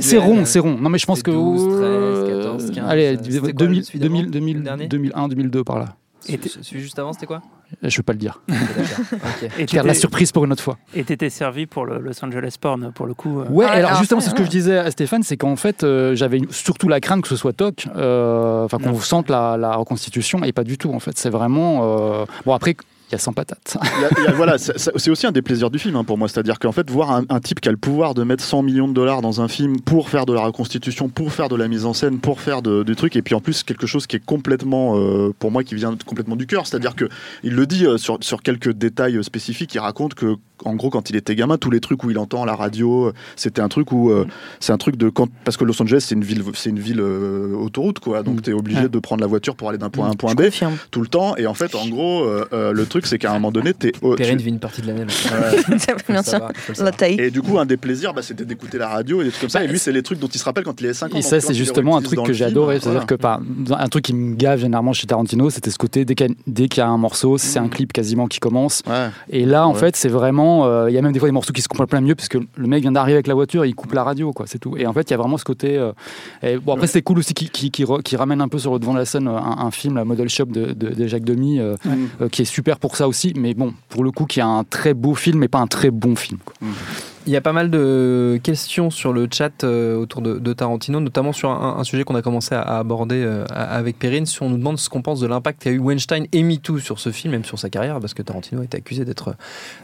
F: c'est rond, c'est rond. Non, mais je pense que. 12, 13, 14, 15. Allez, 2000, 2000, 2000, 2001, 2002 par là.
A: Et celui juste avant, c'était quoi?
F: Je ne vais pas le dire. *laughs* okay. Et la surprise pour une autre fois.
C: Et t'étais servi pour le Los Angeles Porn, pour le coup. Euh.
F: Ouais, alors, justement, c'est ce que je disais à Stéphane, c'est qu'en fait, euh, j'avais surtout la crainte que ce soit toc, euh, enfin qu'on sente la, la, reconstitution, et pas du tout, en fait. C'est vraiment. Bon, après il y a 100 patates.
E: voilà, c'est aussi un des plaisirs du film hein, pour moi. C'est-à-dire qu'en fait, voir un, type qui a le pouvoir de mettre 100 millions de dollars dans un film pour faire de la reconstitution, pour faire de la mise en scène, pour faire de, des trucs, et puis en plus quelque chose qui est complètement, euh, pour moi, qui vient complètement du cœur. C'est-à-dire que il le dit euh, sur, sur quelques détails spécifiques. Il raconte que, en gros, quand il était gamin, tous les trucs où il entend la radio, euh, c'était un truc où c'est un truc de quand parce que Los Angeles c'est une ville, c'est une ville autoroute quoi. Donc mm. tu es obligé de prendre la voiture pour aller d'un point A à un point B tout le temps. Et en fait, en gros, le truc c'est qu'à un moment donné, t'es.
A: Oh, Perrine vit une partie de l'année. *laughs* *laughs*
D: bien sûr. La taille.
E: Et du coup, un des plaisirs, bah, c'était d'écouter la radio et des trucs comme ça. Et lui, c'est les trucs dont il se rappelle quand il est 5 ans.
F: Et ça, c'est justement un truc que j'ai adoré. C'est-à-dire que un truc qui me gave généralement chez Tarantino, c'était ce côté dès qu'il y a un morceau, c'est un mm. clip quasiment qui commence. Et là, en fait, c'est vraiment. Euh, il y a même des fois des morceaux qui se comprennent plein mieux parce que le mec vient d'arriver avec la voiture, il coupe la radio, quoi. C'est tout. Et en fait, il y a vraiment ce côté. Euh, bon, après, c'est cool aussi qui ramène un peu sur le devant de la scène un film, la Model Shop de Jacques Demy, euh, qui est super pour ça aussi mais bon, pour le coup, qui a un très beau film et pas un très bon film. Mmh.
A: Il y a pas mal de questions sur le chat euh, autour de, Tarantino, notamment sur un, sujet qu'on a commencé à, aborder euh, avec Perrine. Si on nous demande ce qu'on pense de l'impact qu'a eu Weinstein et MeToo sur ce film, même sur sa carrière, parce que Tarantino a été accusé d'être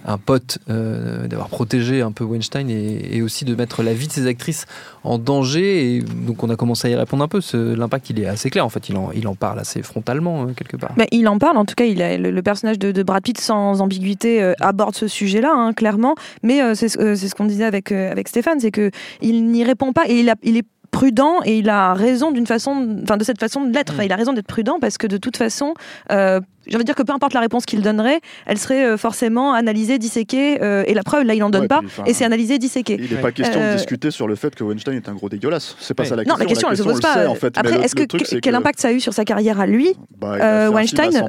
A: un pote, euh, d'avoir protégé un peu Weinstein et, aussi de mettre la vie de ses actrices en danger. Donc on a commencé à y répondre un peu. L'impact, il est assez clair. En fait, il en, parle assez frontalement quelque part.
D: Mais il en parle. En tout cas, le, personnage de, Brad Pitt, sans ambiguïté, aborde ce sujet-là, hein, clairement. Mais c'est ce ce qu'on disait avec, euh, avec Stéphane, c'est qu'il n'y répond pas et il, a, il est prudent et il a raison d'une façon, enfin de cette façon de l'être. Mm. il a raison d'être prudent parce que de toute façon, euh, j'ai envie de dire que peu importe la réponse qu'il donnerait, elle serait euh, forcément analysée, disséquée. Euh, et la preuve, là, il n'en donne pas. et c'est analysé, disséqué.
E: Il n'est pas question de discuter sur le fait que Weinstein est un gros dégueulasse. C'est pas ça la
D: question.
E: Non, la
D: question, elle ne se pose pas. en fait. Après, est-ce que, quel impact ça a eu sur sa carrière à lui bah, Weinstein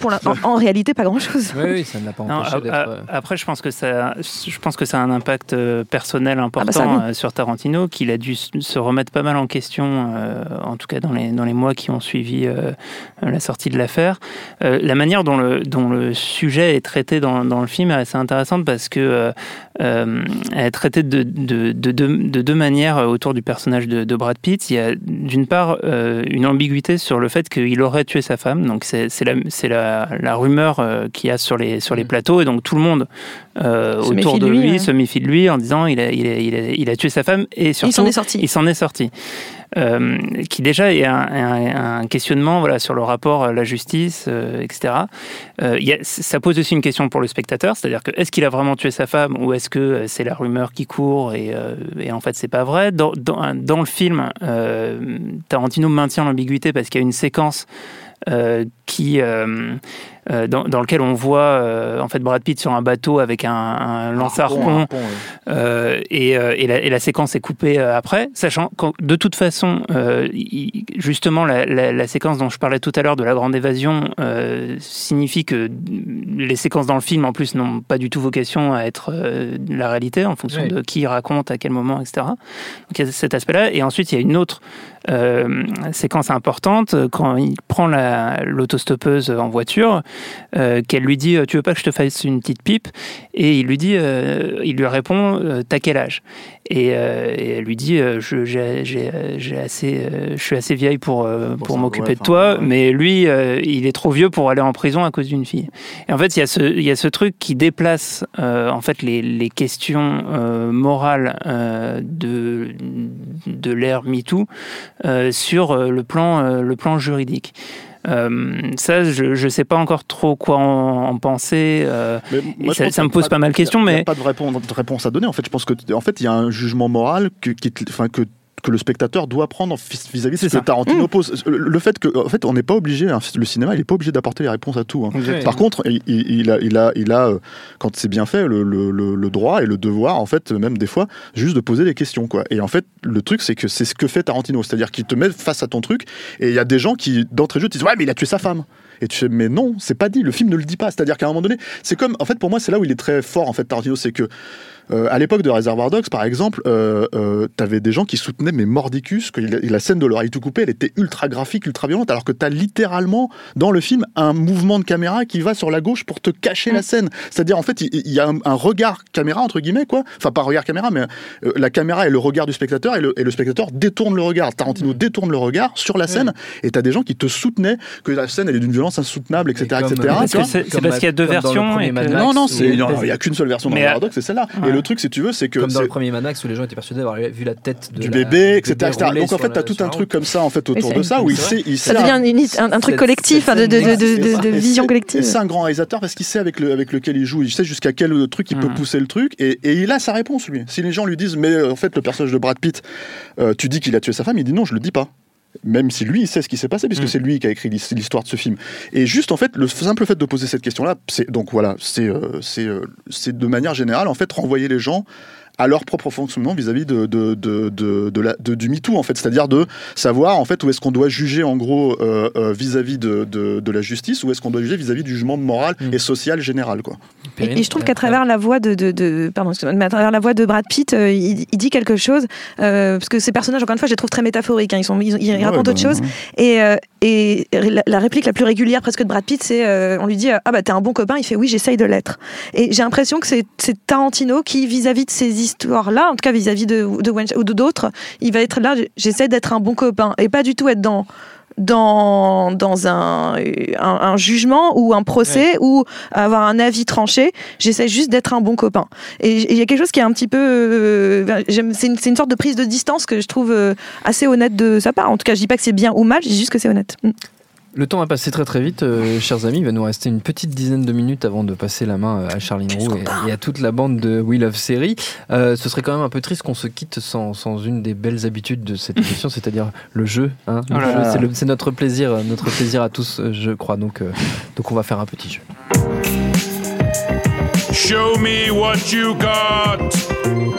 D: pour en, réalité, pas grand-chose.
A: Oui, oui, ça ne l'a pas empêché
C: Après, je pense que ça, je pense que ça a un impact personnel ah, bah, important sur Tarantino, qu'il a dû se remettre pas mal en question, en tout cas dans les, dans les mois qui ont suivi la sortie de la l'affaire. la manière dont le, dont le sujet est traité dans, dans le film est assez intéressante parce que elle est traitée de, de, de, de, deux manières autour du personnage de, Brad Pitt. Il y a d'une part une ambiguïté sur le fait qu'il aurait tué sa femme. Donc c'est la, la, la, rumeur qu'il y a sur les, sur les mm. plateaux et donc tout le monde autour de lui, se méfie de lui en disant il a, il a, il a, il a tué sa femme et surtout
D: il s'en est sorti.
C: Il s'en est sorti. Euh, qui déjà est un, questionnement voilà, sur le rapport à la justice, euh, etc. Euh, ça pose aussi une question pour le spectateur, c'est-à-dire que est-ce qu'il a vraiment tué sa femme ou est-ce que c'est la rumeur qui court et, en fait c'est pas vrai? Dans, le film, Tarantino maintient l'ambiguïté parce qu'il y a une séquence qui euh, dans, dans, lequel on voit euh, en fait Brad Pitt sur un bateau avec un, un lance-harpon euh, et, et, la, et, la, séquence est coupée après, sachant que de toute façon, justement la, la, la, séquence dont je parlais tout à l'heure de la grande évasion signifie que les séquences dans le film en plus n'ont pas du tout vocation à être la réalité en fonction de qui raconte à quel moment, etc. Donc il y a cet aspect-là. Et ensuite il y a une autre séquence importante quand il prend l'autostoppeuse en voiture euh, qu'elle lui dit Tu veux pas que je te fasse une petite pipe? Et il lui dit euh, Il lui répond euh, T'as quel âge? Et, elle lui dit je, j'ai, assez, je suis assez vieille pour, pour, m'occuper de toi, mais lui, il est trop vieux pour aller en prison à cause d'une fille. Et en fait, il y a ce, il y a ce truc qui déplace en fait les, les questions morales de, de l'ère MeToo sur le plan, le plan juridique. Euh, ça, je ne sais pas encore trop quoi en, penser. Euh, ça, me pose pas, mal de questions, mais
E: il n'y a pas de réponse, à donner. En fait, je pense que en fait, il y a un jugement moral qui, enfin, que que le spectateur doit prendre vis-à-vis de ce que Tarantino mmh. pose. Le fait que, en fait, on n'est pas obligé, hein, le cinéma, il n'est pas obligé d'apporter les réponses à tout. Hein. Par contre, il, a, il a, il a, euh, quand c'est bien fait, le, le, le, droit et le devoir, en fait, même des fois, juste de poser des questions, quoi. Et en fait, le truc, c'est que c'est ce que fait Tarantino, c'est-à-dire qu'il te met face à ton truc, et il y a des gens qui, d'entrée de jeu, te disent ouais, mais il a tué sa femme. Et tu fais, mais non, c'est pas dit, le film ne le dit pas. C'est-à-dire qu'à un moment donné, c'est comme, en fait, pour moi, c'est là où il est très fort, en fait, Tarantino, c'est que euh, à l'époque de Reservoir Dogs, par exemple, euh, euh, t'avais des gens qui soutenaient, mais mordicus, que la scène de l'oreille tout coupée, elle était ultra graphique, ultra violente, alors que t'as littéralement dans le film un mouvement de caméra qui va sur la gauche pour te cacher la mm. scène. C'est-à-dire, en fait, il y, a un, regard caméra, entre guillemets, quoi. Enfin, pas regard caméra, mais euh, la caméra est le regard du spectateur et le, et le, spectateur détourne le regard. Tarantino mm. détourne le regard sur la scène et t'as des gens qui te soutenaient que la scène, elle est d'une violence insoutenable, etc. etc.
C: C'est parce qu'il y a deux versions.
E: non, non, il n'y a qu'une seule version dans Reservoir Dogs, c'est celle-là. Et le truc, si tu veux, c'est que
A: comme dans le premier Manax où les gens étaient persuadés d'avoir vu la tête
E: du bébé, etc. Donc en fait, tu as tout un truc comme ça en fait autour de ça où il sait,
D: ça devient un, truc collectif, de, vision collective.
E: C'est un grand réalisateur parce qu'il sait avec, le, avec lequel il joue, il sait jusqu'à quel truc il peut mm. pousser le truc et, il a sa réponse lui. Si les gens lui disent mais euh, en fait le personnage de Brad Pitt, euh, tu dis qu'il a tué sa femme, il dit non, je le dis pas même si lui il sait ce qui s'est passé puisque mm. c'est lui qui a écrit l'histoire de ce film et juste en fait le simple fait de poser cette question là c'est donc voilà c'est euh, c'est de manière générale en fait renvoyer les gens à leur propre fonctionnement vis-à-vis de, de, de, de, la, du MeToo, en fait. C'est-à-dire de savoir, en fait, où est-ce qu'on doit juger, en gros, euh, euh, vis-à-vis de, de, la justice, ou est-ce qu'on doit juger vis-à-vis du jugement moral mm. et social général, quoi.
D: Et, je trouve qu'à travers la voix de, de, pardon, mais à travers la voix de Brad Pitt, euh, il, dit quelque chose, parce que ces personnages, encore une fois, je les trouve très métaphoriques. Hein. ils, sont, ils, racontent bah, autre chose. Et, et la, réplique la plus régulière presque de Brad Pitt, c'est on lui dit ah bah t'es un bon copain. Il fait oui, j'essaye de l'être. Et j'ai l'impression que c'est Tarantino qui, vis-à-vis de ces histoire-là, en tout cas vis-à-vis de, de ou d'autres, il va être là, j'essaie d'être un bon copain et pas du tout être dans dans, dans un, un, jugement ou un procès ou avoir un avis tranché. J'essaie juste d'être un bon copain. Et il y a quelque chose qui est un petit peu. Euh, c'est une, une, sorte de prise de distance que je trouve euh, assez honnête de sa part. En tout cas, je dis pas que c'est bien ou mal, je dis juste que c'est honnête.
A: Le temps a passé très très vite, euh, chers amis. Il va nous rester une petite dizaine de minutes avant de passer la main euh, à Charline Roux et, à toute la bande de We Love Série. Euh, ce serait quand même un peu triste qu'on se quitte sans, sans, une des belles habitudes de cette émission, c'est-à-dire le jeu. Hein. Oh c'est notre plaisir, notre plaisir à tous, je crois. Donc, donc on va faire un petit jeu. Show me what you got.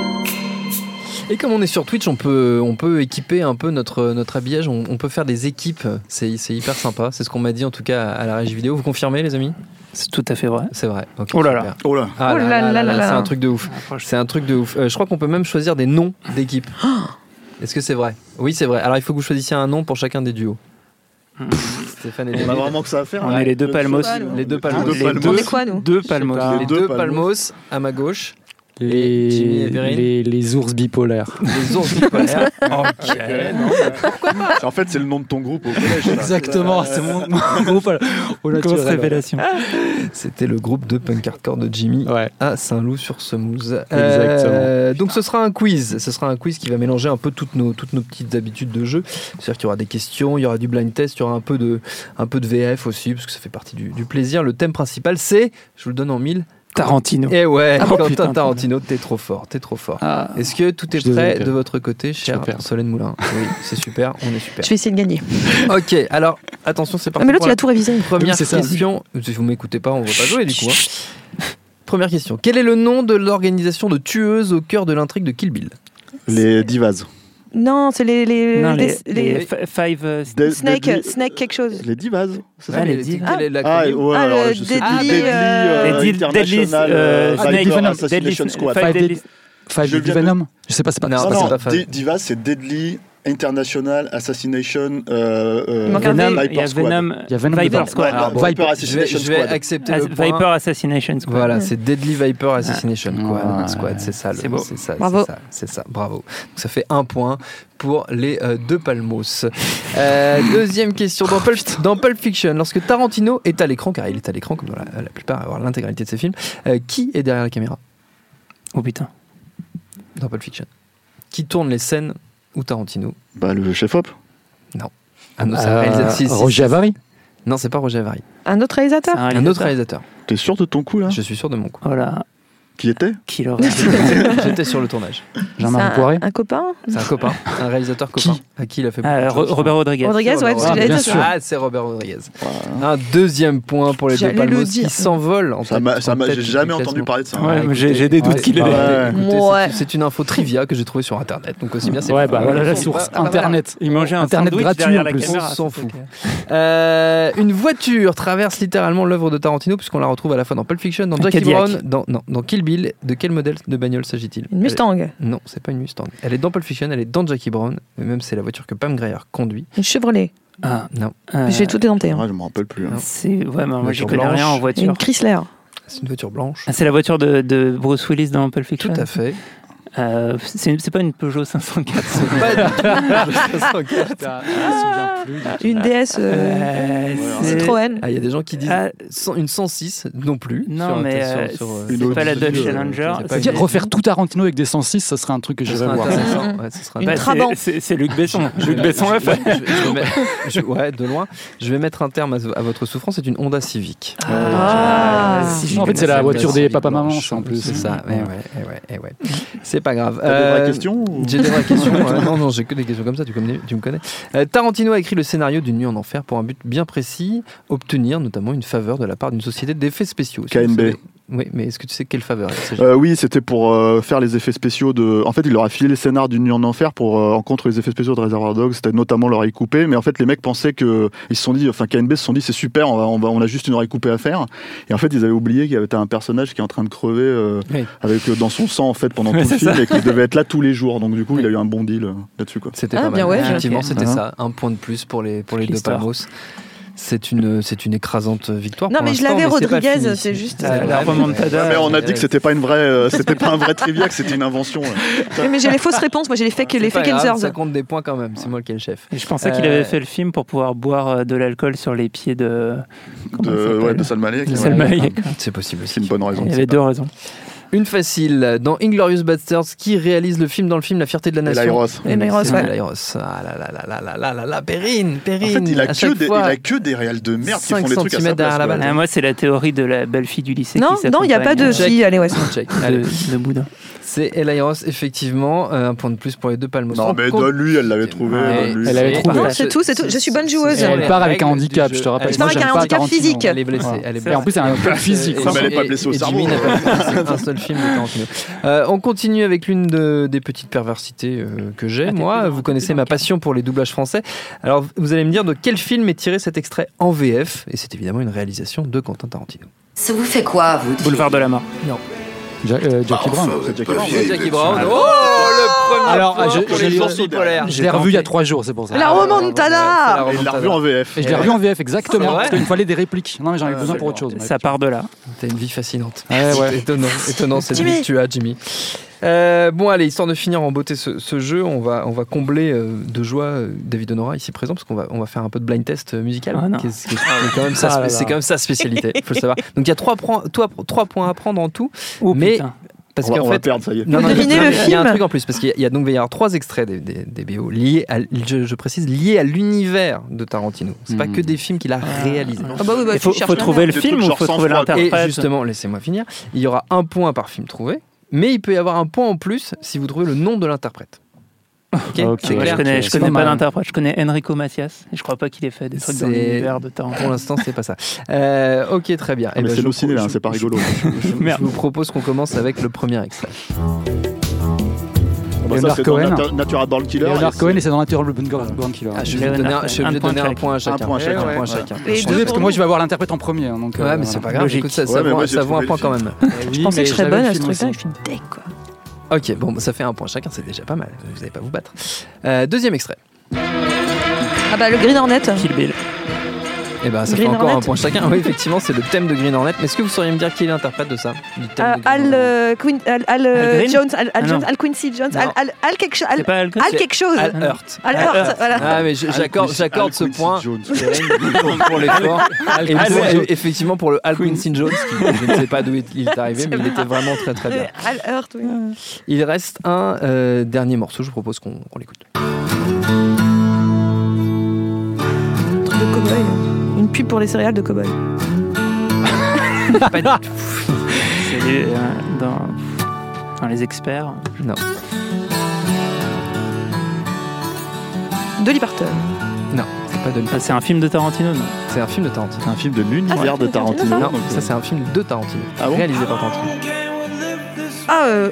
A: Et comme on est sur Twitch, on peut, on peut équiper un peu notre, notre habillage. On, peut faire des équipes. C'est hyper sympa. C'est ce qu'on m'a dit en tout cas à la régie vidéo. Vous confirmez, les amis?
C: C'est tout à fait vrai.
A: C'est vrai.
C: oh là là.
E: Oh là.
A: Ah c'est un truc de ouf. C'est un truc de ouf. Euh, je crois qu'on peut même choisir des noms d'équipes. Est-ce que c'est vrai? Oui, c'est vrai. Alors il faut que vous choisissiez un nom pour chacun des duos. Stéphane et
E: On a vraiment que ça à faire.
C: On
E: là.
C: est les deux palmos.
A: Les deux palmos.
C: Les
E: palmos.
C: deux-
D: On est quoi, nous?
C: Deux palmos.
A: Les
E: deux palmos.
A: palmos à ma gauche.
F: Les,
A: Perrine
F: les, les ours bipolaires. *laughs*
A: Les ours bipolaires. *laughs* ok. non,
E: En fait, c'est le nom de ton groupe au collège.
F: Exactement, c'est mon, mon groupe au
C: Grosse
F: naturel.
C: révélation.
A: C'était le groupe de punk hardcore de Jimmy
F: Ouais.
A: à Saint-Loup-sur-Semouse.
F: Exactement.
A: Euh, donc ce sera un quiz. Ce sera un quiz qui va mélanger un peu toutes nos, toutes nos petites habitudes de jeu. C'est-à-dire qu'il y aura des questions, il y aura du blind test, il y aura un peu de, un peu de VF aussi, parce que ça fait partie du, du plaisir. Le thème principal, c'est, je vous le donne en mille.
C: Tarantino.
A: Eh ouais,
C: Ah,
A: Quentin
C: putain.
A: Tarantino, t'es trop fort, t'es trop fort.
F: Ah,
A: Est-ce que tout est prêt de votre côté, cher. Solène Moulin? Oui, c'est super, on est super.
D: Je vais essayer de gagner.
A: Ok, alors attention, c'est
D: Ah,
A: parti.
D: mais là,
A: pour
D: tu
A: la
D: l'as tout révisé.
A: Première
F: Oui, c'est ça.
A: question. Si vous m'écoutez pas, on va pas jouer du coup. hein. Première question. Quel est le nom de l'organisation de tueuses au cœur de l'intrigue de Kill Bill?
E: Les divas.
D: Non, c'est les, les,
C: non, les,
D: les,
C: les Five euh,
D: Snake,
E: de, de,
D: snake quelque chose.
E: Les Divas, c'est
C: ah, Les Divas.
E: Ah,
D: ah,
E: alors, je sais
D: Deadly, euh,
E: euh
C: Deadly euh, Snake Deadly
F: Venom. Je sais pas, c'est pas,
A: non,
F: c'est
E: Deadly International Assassination euh, euh,
D: Il manque un
C: Venom,
D: V.
C: il y a
E: Viper Squad.
C: Venom.
F: Il y a Venom
C: Viper. Squad.
E: Ouais,
F: Ah,
E: Viper
F: Viper.
A: je vais,
E: Assassination
A: je vais
E: Squad.
A: accepter
C: As-
A: le point.
C: Viper Assassination Squad.
A: Voilà, c'est Deadly Viper Assassination
F: Ah.
A: Squad. C'est ça,
C: C'est
D: Bravo.
A: c'est ça, bravo. Donc ça fait un point pour les euh, deux palmos. Euh, *laughs* deuxième question dans Pulp, dans Pulp Fiction, lorsque Tarantino est à l'écran, car il est à l'écran comme dans la, la plupart, l'intégralité de ses films, euh, qui est derrière la caméra?
C: Oh putain.
A: dans Pulp Fiction Qui tourne les scènes où Tarantino
E: Bah, le chef-op.
A: Non, c'est un
F: Euh,
A: réalisateur. si, si,
F: Roger. Avary
A: Non, c'est pas Roger Avary.
D: Un autre réalisateur
C: C'est
A: Un autre réalisateur.
E: T'es sûr de ton coup là?
A: Je suis sûr de mon coup.
C: Voilà.
E: Qui était
C: Qui l'aurait
A: J'étais sur le tournage.
F: Jean-Marie Poiré
D: un, copain?
A: C'est un copain, un réalisateur copain.
F: Qui?
A: À qui il a fait
C: Ah. Robert Rodriguez.
D: Rodriguez, ouais, parce que
F: Ah,
D: j'allais.
A: Ah, c'est Robert Rodriguez. Un deuxième point pour les deux
D: le
A: Palmos
D: dire.
A: qui s'envolent. en
E: Ça m'a, j'ai jamais
A: classement.
E: entendu parler de ça.
C: Ouais,
A: Ah,
C: j'ai des doutes
A: ouais,
C: qu'il est.
E: ouais.
A: Écoutez, c'est-
D: Ouais.
A: c'est une info trivia que j'ai trouvée sur internet. Donc aussi bien c'est
F: Ouais, bah voilà la source.
A: ah,
F: Internet.
C: Il mangeait un
F: Internet gratuit, en
C: la
F: plus.
A: On s'en fout. Euh, une voiture traverse littéralement l'œuvre de Tarantino puisqu'on la retrouve à la fois dans Pulp Fiction, dans Jackie. Brown, dans Kill Bill. De quel modèle de bagnole s'agit-il
D: Une Mustang.
A: Elle est- Non, c'est pas une Mustang. Elle est dans Pulp Fiction, elle est dans Jackie Brown, mais même c'est la voiture que Pam Grier conduit.
D: Une Chevrolet.
C: Ah,
A: Non,
C: euh,
D: J'ai tout édenté. hein.
E: Ouais, je me rappelle plus. hein.
C: C'est ouais, mais moi j'y
A: Voiture
C: connais
A: blanche.
C: rien en voiture.
D: Une Chrysler.
A: c'est une voiture blanche.
C: Ah, c'est la voiture de, de Bruce Willis dans Pulp Fiction.
A: Tout à fait.
C: Euh, c'est une- c'est pas une Peugeot 504.
A: Pas du tout. 504.
D: Une DS. euh,
C: Euh, c'est-
D: Citroën.
A: Ah, il y a des gens qui disent
C: Ah.
A: une 106 non plus.
C: Non,
A: sur-
C: mais
A: sur-
C: euh, c'est pas la Dodge Challenger.
A: une-
F: refaire tout Tarantino avec des 106, ça serait un truc que j'irais voir.
A: Ouais,
D: Une
C: Bah.
D: Trabant.
C: c'est- Luc Besson.
A: Je vais-
C: Luc Besson
A: vais-
C: fait.
A: ouais, de loin. Je vais mettre un terme à, à votre souffrance. C'est une Honda Civic.
D: Ah.
F: En fait, c'est la voiture des ça, en plus.
A: C'est ça.
F: Ouais.
A: Ouais. C'est *laughs* pas grave.
E: T'as des vraies
A: Euh,
E: questions ou-
A: J'ai des vraies questions. *laughs* non, non, j'ai que des questions comme ça. Tu, connais, tu me connais. Euh, Tarantino a écrit le scénario d'une nuit en enfer pour un but bien précis obtenir notamment une faveur de la part d'une société d'effets spéciaux.
E: KNB.
A: Oui, mais est-ce que tu sais quelle faveur
E: Euh, oui, c'était pour euh, faire les effets spéciaux de. En fait, il leur a filé le scénar d'une nuit en enfer pour euh, en contre les effets spéciaux de Reservoir Dogs. C'était notamment l'oreille coupée, mais en fait, les mecs pensaient que ils se sont dit, enfin, KNB se sont dit, c'est super, on, va, on, va- on a juste une oreille coupée à faire. Et en fait, ils avaient oublié qu'il y avait un personnage qui est en train de crever euh,
A: Oui.
E: avec euh, dans son sang en fait pendant *laughs* tout le film et qui devait être là tous les jours. Donc du coup, il a eu un bon deal euh, là-dessus quoi.
A: C'était
D: Ah,
A: pas
D: bien
A: mal.
D: ouais.
A: Effectivement, c'était
E: Ah.
A: ça. Un point de plus pour les, pour les deux. Palmos. C'est une, c'est une écrasante victoire.
D: Non,
A: pour
D: mais je l'avais, Rodriguez, c'est juste,
C: euh, la
A: mais-
C: remontada.
E: Ouais, mais on a dit que c'était pas une vraie, euh, *laughs* c'était pas un vrai trivia, que c'était une invention. *laughs* ouais.
D: Mais j'ai les fausses réponses. Moi, j'ai les fake, les fake
A: grave,
D: answers.
A: Ça compte des points quand même. C'est moi qui ai le chef.
C: Et je pensais qu'il
A: Euh,
C: avait fait le film pour pouvoir boire euh, de l'alcool sur les pieds de. Comment
E: De, ouais, de Salma Hayek.
C: De
E: ouais.
C: Salma Hayek.
A: C'est possible aussi.
E: C'est une bonne raison.
C: Il y avait deux raisons.
A: Une facile dans Inglorious Basterds qui réalise le film dans le film La fierté de la nation.
D: Et ouais.
A: Ah là là là là là là là Perrine, Perrine.
E: En fait, il a, que des, il a que des de merde qui font des trucs à
A: la
C: ah, moi, c'est la théorie de la belle fille du lycée.
D: Non, non, il n'y a pas de
A: fille
C: de ah, Boudin.
A: C'est Elairos, effectivement. Euh, un point de plus pour les deux palmes.
E: Non, mais donne-lui, elle l'avait trouvé.
A: Ouais,
E: donne-lui.
F: Elle avait
A: c'est-
F: trouvé.
D: Non, c'est tout, c'est tout. Je suis bonne joueuse.
F: Elle part avec un handicap, je te rappelle.
A: Elle
D: part avec un handicap
F: Tarantino.
D: physique.
A: Elle est blessée. Elle est
F: Et
A: blessée.
F: en plus, c'est un handicap physique.
E: Elle est pas blessée au cerveau.
A: Jimmy n'a pas fait un seul film de Tarantino. Euh, on continue avec l'une de- des petites perversités euh, que j'ai.
C: Ah,
A: Moi,
C: dans-
A: vous connaissez ma passion pour les doublages français. Alors, vous allez me dire de quel film est tiré cet extrait en VF Et c'est évidemment une réalisation de Quentin Tarantino.
G: Ça vous fait quoi, vous
C: Boulevard de la mort.
F: Ja- euh, Jackie Brown.
B: Enfin,
E: Jackie
A: Jackie Oh, le
F: Alors,
A: point
F: je-
A: pour
F: je
A: les
F: l'ai-. Je l'ai revu il y a trois jours, c'est pour ça.
D: La remontada
E: Et il l'a revu en VF.
F: Et je l'ai revu en VF, exactement. Parce qu'il me fallait des répliques. Non, mais j'en avais besoin pour autre chose.
C: Ça part de là.
A: T'as une vie fascinante.
F: Ouais, ouais. *laughs*
A: Étonnant, étonnant cette vie que tu as, Jimmy. Euh, bon, allez, histoire de finir en beauté ce, ce jeu, on va, on va combler euh, de joie euh, David Honora ici présent, parce qu'on va, on va faire un peu de blind test musical.
C: Ah,
A: c'est quand même sa
F: Ah
A: quand même sa spécialité, il faut le savoir. *laughs* Donc il y a trois, points- toi, trois points à prendre en tout,
C: Oh,
A: Mais-
C: putain.
A: parce qu'en fait.
E: perdre, ça y est.
A: Non, il y a- a un truc en plus, parce qu'il y a, a donc il va y avoir trois extraits des, des, des BO liés à, je, je précise, liés à l'univers de Tarantino. C'est pas
F: Mhm.
A: que des films qu'il a réalisés.
D: Ah bah oui, bah,
C: Il faut, trouver le film ou faut trouver.
A: Et
C: l'interprète
A: justement, laissez-moi finir, il y aura un point par film trouvé, mais il peut y avoir un point en plus si vous trouvez le nom de l'interprète. Ok,
F: Ok.
A: c'est
C: Ouais,
A: clair.
C: je connais, je connais
F: pas
C: l'interprète, je connais Enrico Macias. Et je crois pas qu'il ait fait des trucs dans l'univers de Tarantino.
A: Pour l'instant, c'est pas ça. Euh, ok, très bien.
E: Ah,
A: Eh
E: mais
A: ben,
E: c'est
A: vous-
E: ciné, là, c'est pas rigolo.
A: Je, *laughs* vous propose qu'on commence avec le premier extrait.
E: Bah, ça,
F: Leonard
E: dans
F: Cohen.
E: Natu- Natural Born Killer.
F: Leonard
E: et
F: Cohen
E: c'est-
F: et c'est dans Natural Born Killer.
A: Ah, je suis
C: Leonard
A: obligé de donner un, je donner un
C: chacun.
A: point à chacun.
E: point chacun.
A: Un point
E: Ouais.
A: chacun.
D: Les
F: Je suis
D: deux
F: désolé, parce que moi je vais avoir l'interprète en premier. hein, Donc,
A: Ouais,
F: euh,
A: mais c'est pas grave. Écoute, ça,
E: Ouais,
A: ça vaut, ça un point quand même.
D: Je
F: Oui,
D: pensais que je serais bonne à ce truc-là,
F: aussi.
D: je suis une deck quoi.
A: Ok, bon, ça fait un point chacun, c'est déjà pas mal. Vous n'allez pas vous battre. Euh, deuxième extrait.
D: Ah bah le Green Hornet.
C: Kill Bill.
A: Et ben, ça
D: Green
A: fait encore
D: Hornet.
A: un point chacun. Oui, effectivement, c'est le thème de Green Hornet. Mais est-ce que vous sauriez me dire qui est l'interprète de ça du thème
D: Euh,
A: de Green
D: Al,
A: Hornet
D: euh, Quin- Al, Al, euh,
C: Al Green
D: Jones, Al, Al
C: Ah,
D: Jones,
C: non.
D: Al Quincy Jones,
A: Non.
D: Al, Al, Al quelque chose,
C: C'est
D: Al,
C: pas Al
D: Al quelque chose,
A: Al Hurt.
D: Al
C: Al
D: Hurt,
C: Hurt.
D: voilà.
A: Ah, mais je-
E: Al
A: j'accorde,
E: Al
A: ce point
E: Jones.
A: pour, l'effort. Et
F: Al
A: pour- et- effectivement pour le Al Quincy Jones, qui, je ne sais pas d'où il est arrivé, mais il était vraiment très très bien.
D: Al Hurt, oui.
A: Il reste un euh, dernier morceau, je vous propose qu'on qu'on l'écoute.
D: Truc de cowboy. Pub pour les céréales de cowboy.
A: Pas du tout.
C: C'est euh, dans, dans Les Experts.
A: Non.
D: Dolly Parton.
A: Non, c'est pas lui.
C: Ah, c'est un film de Tarantino, non
A: C'est un film de Tarantino.
E: C'est un film de l'univers
D: Ah,
E: de Tarantino.
A: Non, ça c'est un film de Tarantino.
E: Ah bon
A: réalisé par Tarantino.
D: Ah, euh,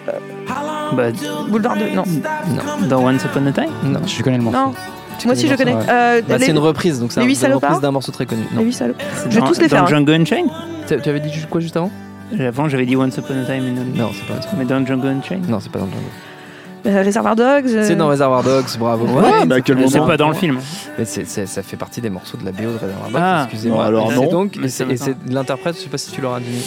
C: bah,
D: Boulevard de. Non.
A: Non,
C: Dans Once Upon a Time?
A: Non.
F: Je connais le morceau.
D: Non. Moi aussi, je
F: connais
D: Euh,
A: Bah,
D: les-
A: c'est une reprise, donc c'est un- une reprise
D: salopards
A: d'un morceau très connu.
D: les
A: Non.
D: huit salauds. Je vais
C: Dans-
D: tous les
C: dans
D: faire. hein.
C: Django Unchained
A: Tu avais dit quoi juste avant
C: Avant, j'avais dit Once Upon a Time in Hollywood.
A: Non, c'est pas ça.
C: Mais dans Django Unchained
A: Non, c'est pas dans Django.
D: Euh, Réservoir Dogs. euh,
A: C'est dans Reservoir Dogs, bravo.
E: Ouais, mais à quel
C: Mais C'est
E: moment
C: pas dans le film.
A: Mais ça fait partie des morceaux de la BO de Reservoir Dogs,
C: Ah.
A: excusez-moi.
E: Alors non.
A: donc,
C: Mais
A: et et c'est l'interprète, je sais pas si tu l'auras dit.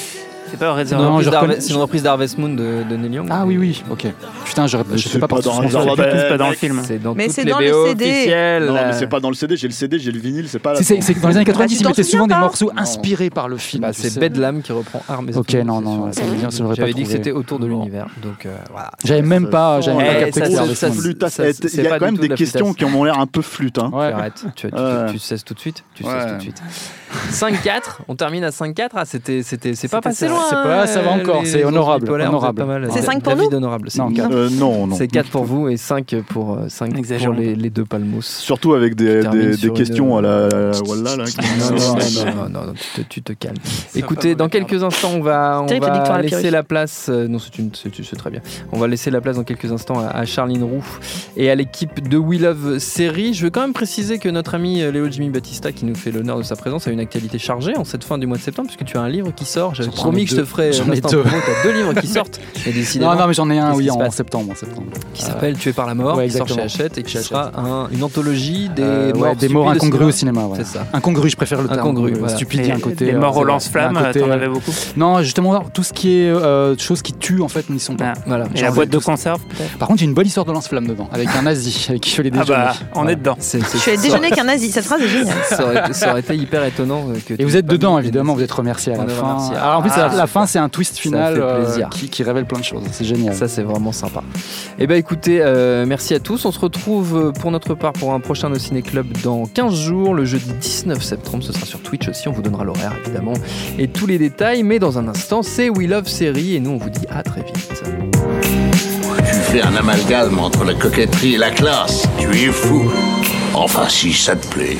C: C'est pas
F: Non, je
A: c'est une reprise d'Harvest Moon de, de Neil Young.
F: Ah oui, oui, ok. Putain, j'aurais- je
E: c'est
F: sais pas
E: pas dans Dogs.
C: C'est pas dans le film.
A: C'est dans
D: Mais
A: toutes
D: c'est
A: les
D: dans le CD.
A: officielles.
E: Non, mais c'est pas dans le CD, j'ai le CD, j'ai le vinyle, c'est pas.
F: C'est dans les années 90,
D: tu
F: ils mettaient souvent des morceaux inspirés par le film.
A: Bah, c'est
F: sais.
A: Bedlam qui reprend Armes.
F: Ok, non, non, ça me vient, ça, j'aurais pas
A: J'avais dit que c'était autour de l'univers, donc euh, voilà.
F: J'avais même pas, j'avais pas capté
A: ça,
F: que
E: Il y a quand même des questions qui ont l'air un peu flûte. Hein.
F: Ouais.
A: Arrête, tu, tu,
E: Ouais.
A: tu cesses tout de suite. Tu cesses tout de suite. 5-4, on termine à 5-4. Ah, c'était, c'était, c'est pas passé
C: ça.
A: loin.
F: C'est pas- ça va
A: hein,
F: encore, c'est honorable,
A: êtes
F: honorable.
A: pas mal.
D: C'est cinq pour
A: David
D: nous
A: honorable, c'est
F: Non,
A: quatre.
E: Euh, non, non.
A: C'est 4 pour vous et 5 pour, euh, 5 pour
C: Exagérons.
A: les, les deux palmos.
E: Surtout avec des, des,
A: sur
E: des
A: une-
E: questions à la, à la là. qui-
A: Non, non, *laughs* non, non, non, non, tu, te, tu te calmes. Écoutez, dans quelques instants, on va, on va laisser la place. euh, non, c'est une, c'est, c'est très bien. On va laisser la place dans quelques instants à, Charline Roux et à l'équipe de We Love série. Je veux quand même préciser que notre ami euh, Léo Jimmy Battista, qui nous fait l'honneur de sa présence, a une actualité chargée en cette fin du mois de septembre, puisque tu as un livre qui sort. J'avais promis que je te ferais
F: J'en ai deux.
A: T'as deux livres qui *laughs* sortent. Et décidément,
F: Non, non, mais j'en ai un, oui, en septembre. en septembre.
A: qui s'appelle Tué par la mort,
F: Ouais,
A: qui sort chez. Hachette et qui sera un- une anthologie des
F: Euh, ouais,
A: morts
F: des morts
A: stupides au
F: incongrus au
A: cinéma.
F: ouais.
A: C'est ça.
F: Incongru, je préfère le terme.
A: Incongru,
F: euh,
A: voilà.
F: Stupide, un côté.
C: Les
F: euh,
C: morts
F: c'est
C: au lance-flamme, t'en
F: euh,
C: avais beaucoup
F: Non, justement, tout ce qui est euh, choses qui tuent, en fait, n'y sont pas.
C: Ah.
A: Voilà.
C: Et la boîte de conserve, peut-être
F: Par contre, il y a une bonne histoire de lance-flamme dedans, avec un nazi *laughs* avec qui je fais les
C: Ah
F: déjeuners.
C: bah, on est dedans.
D: Je suis déjeuner avec un nazi, cette phrase est géniale.
A: ça aurait été hyper étonnant euh, que
F: Et vous êtes dedans, évidemment, vous êtes remercié à la fin. Alors, en plus,
C: Ah,
F: la, la fin, c'est un twist final
A: fait
F: euh,
A: plaisir.
F: qui, qui révèle plein de choses. C'est génial.
A: Ça, c'est vraiment sympa. Eh bien, écoutez, euh, merci à tous. On se retrouve euh, pour notre part pour un prochain No Ciné Club dans 15 jours, le jeudi 19 septembre. Ce sera sur Twitch aussi. On vous donnera l'horaire, évidemment, et tous les détails. Mais dans un instant, c'est We Love Série. Et nous, on vous dit à très vite.
B: Tu fais un amalgame entre la coquetterie et la classe. Tu es fou. Enfin, si ça te plaît.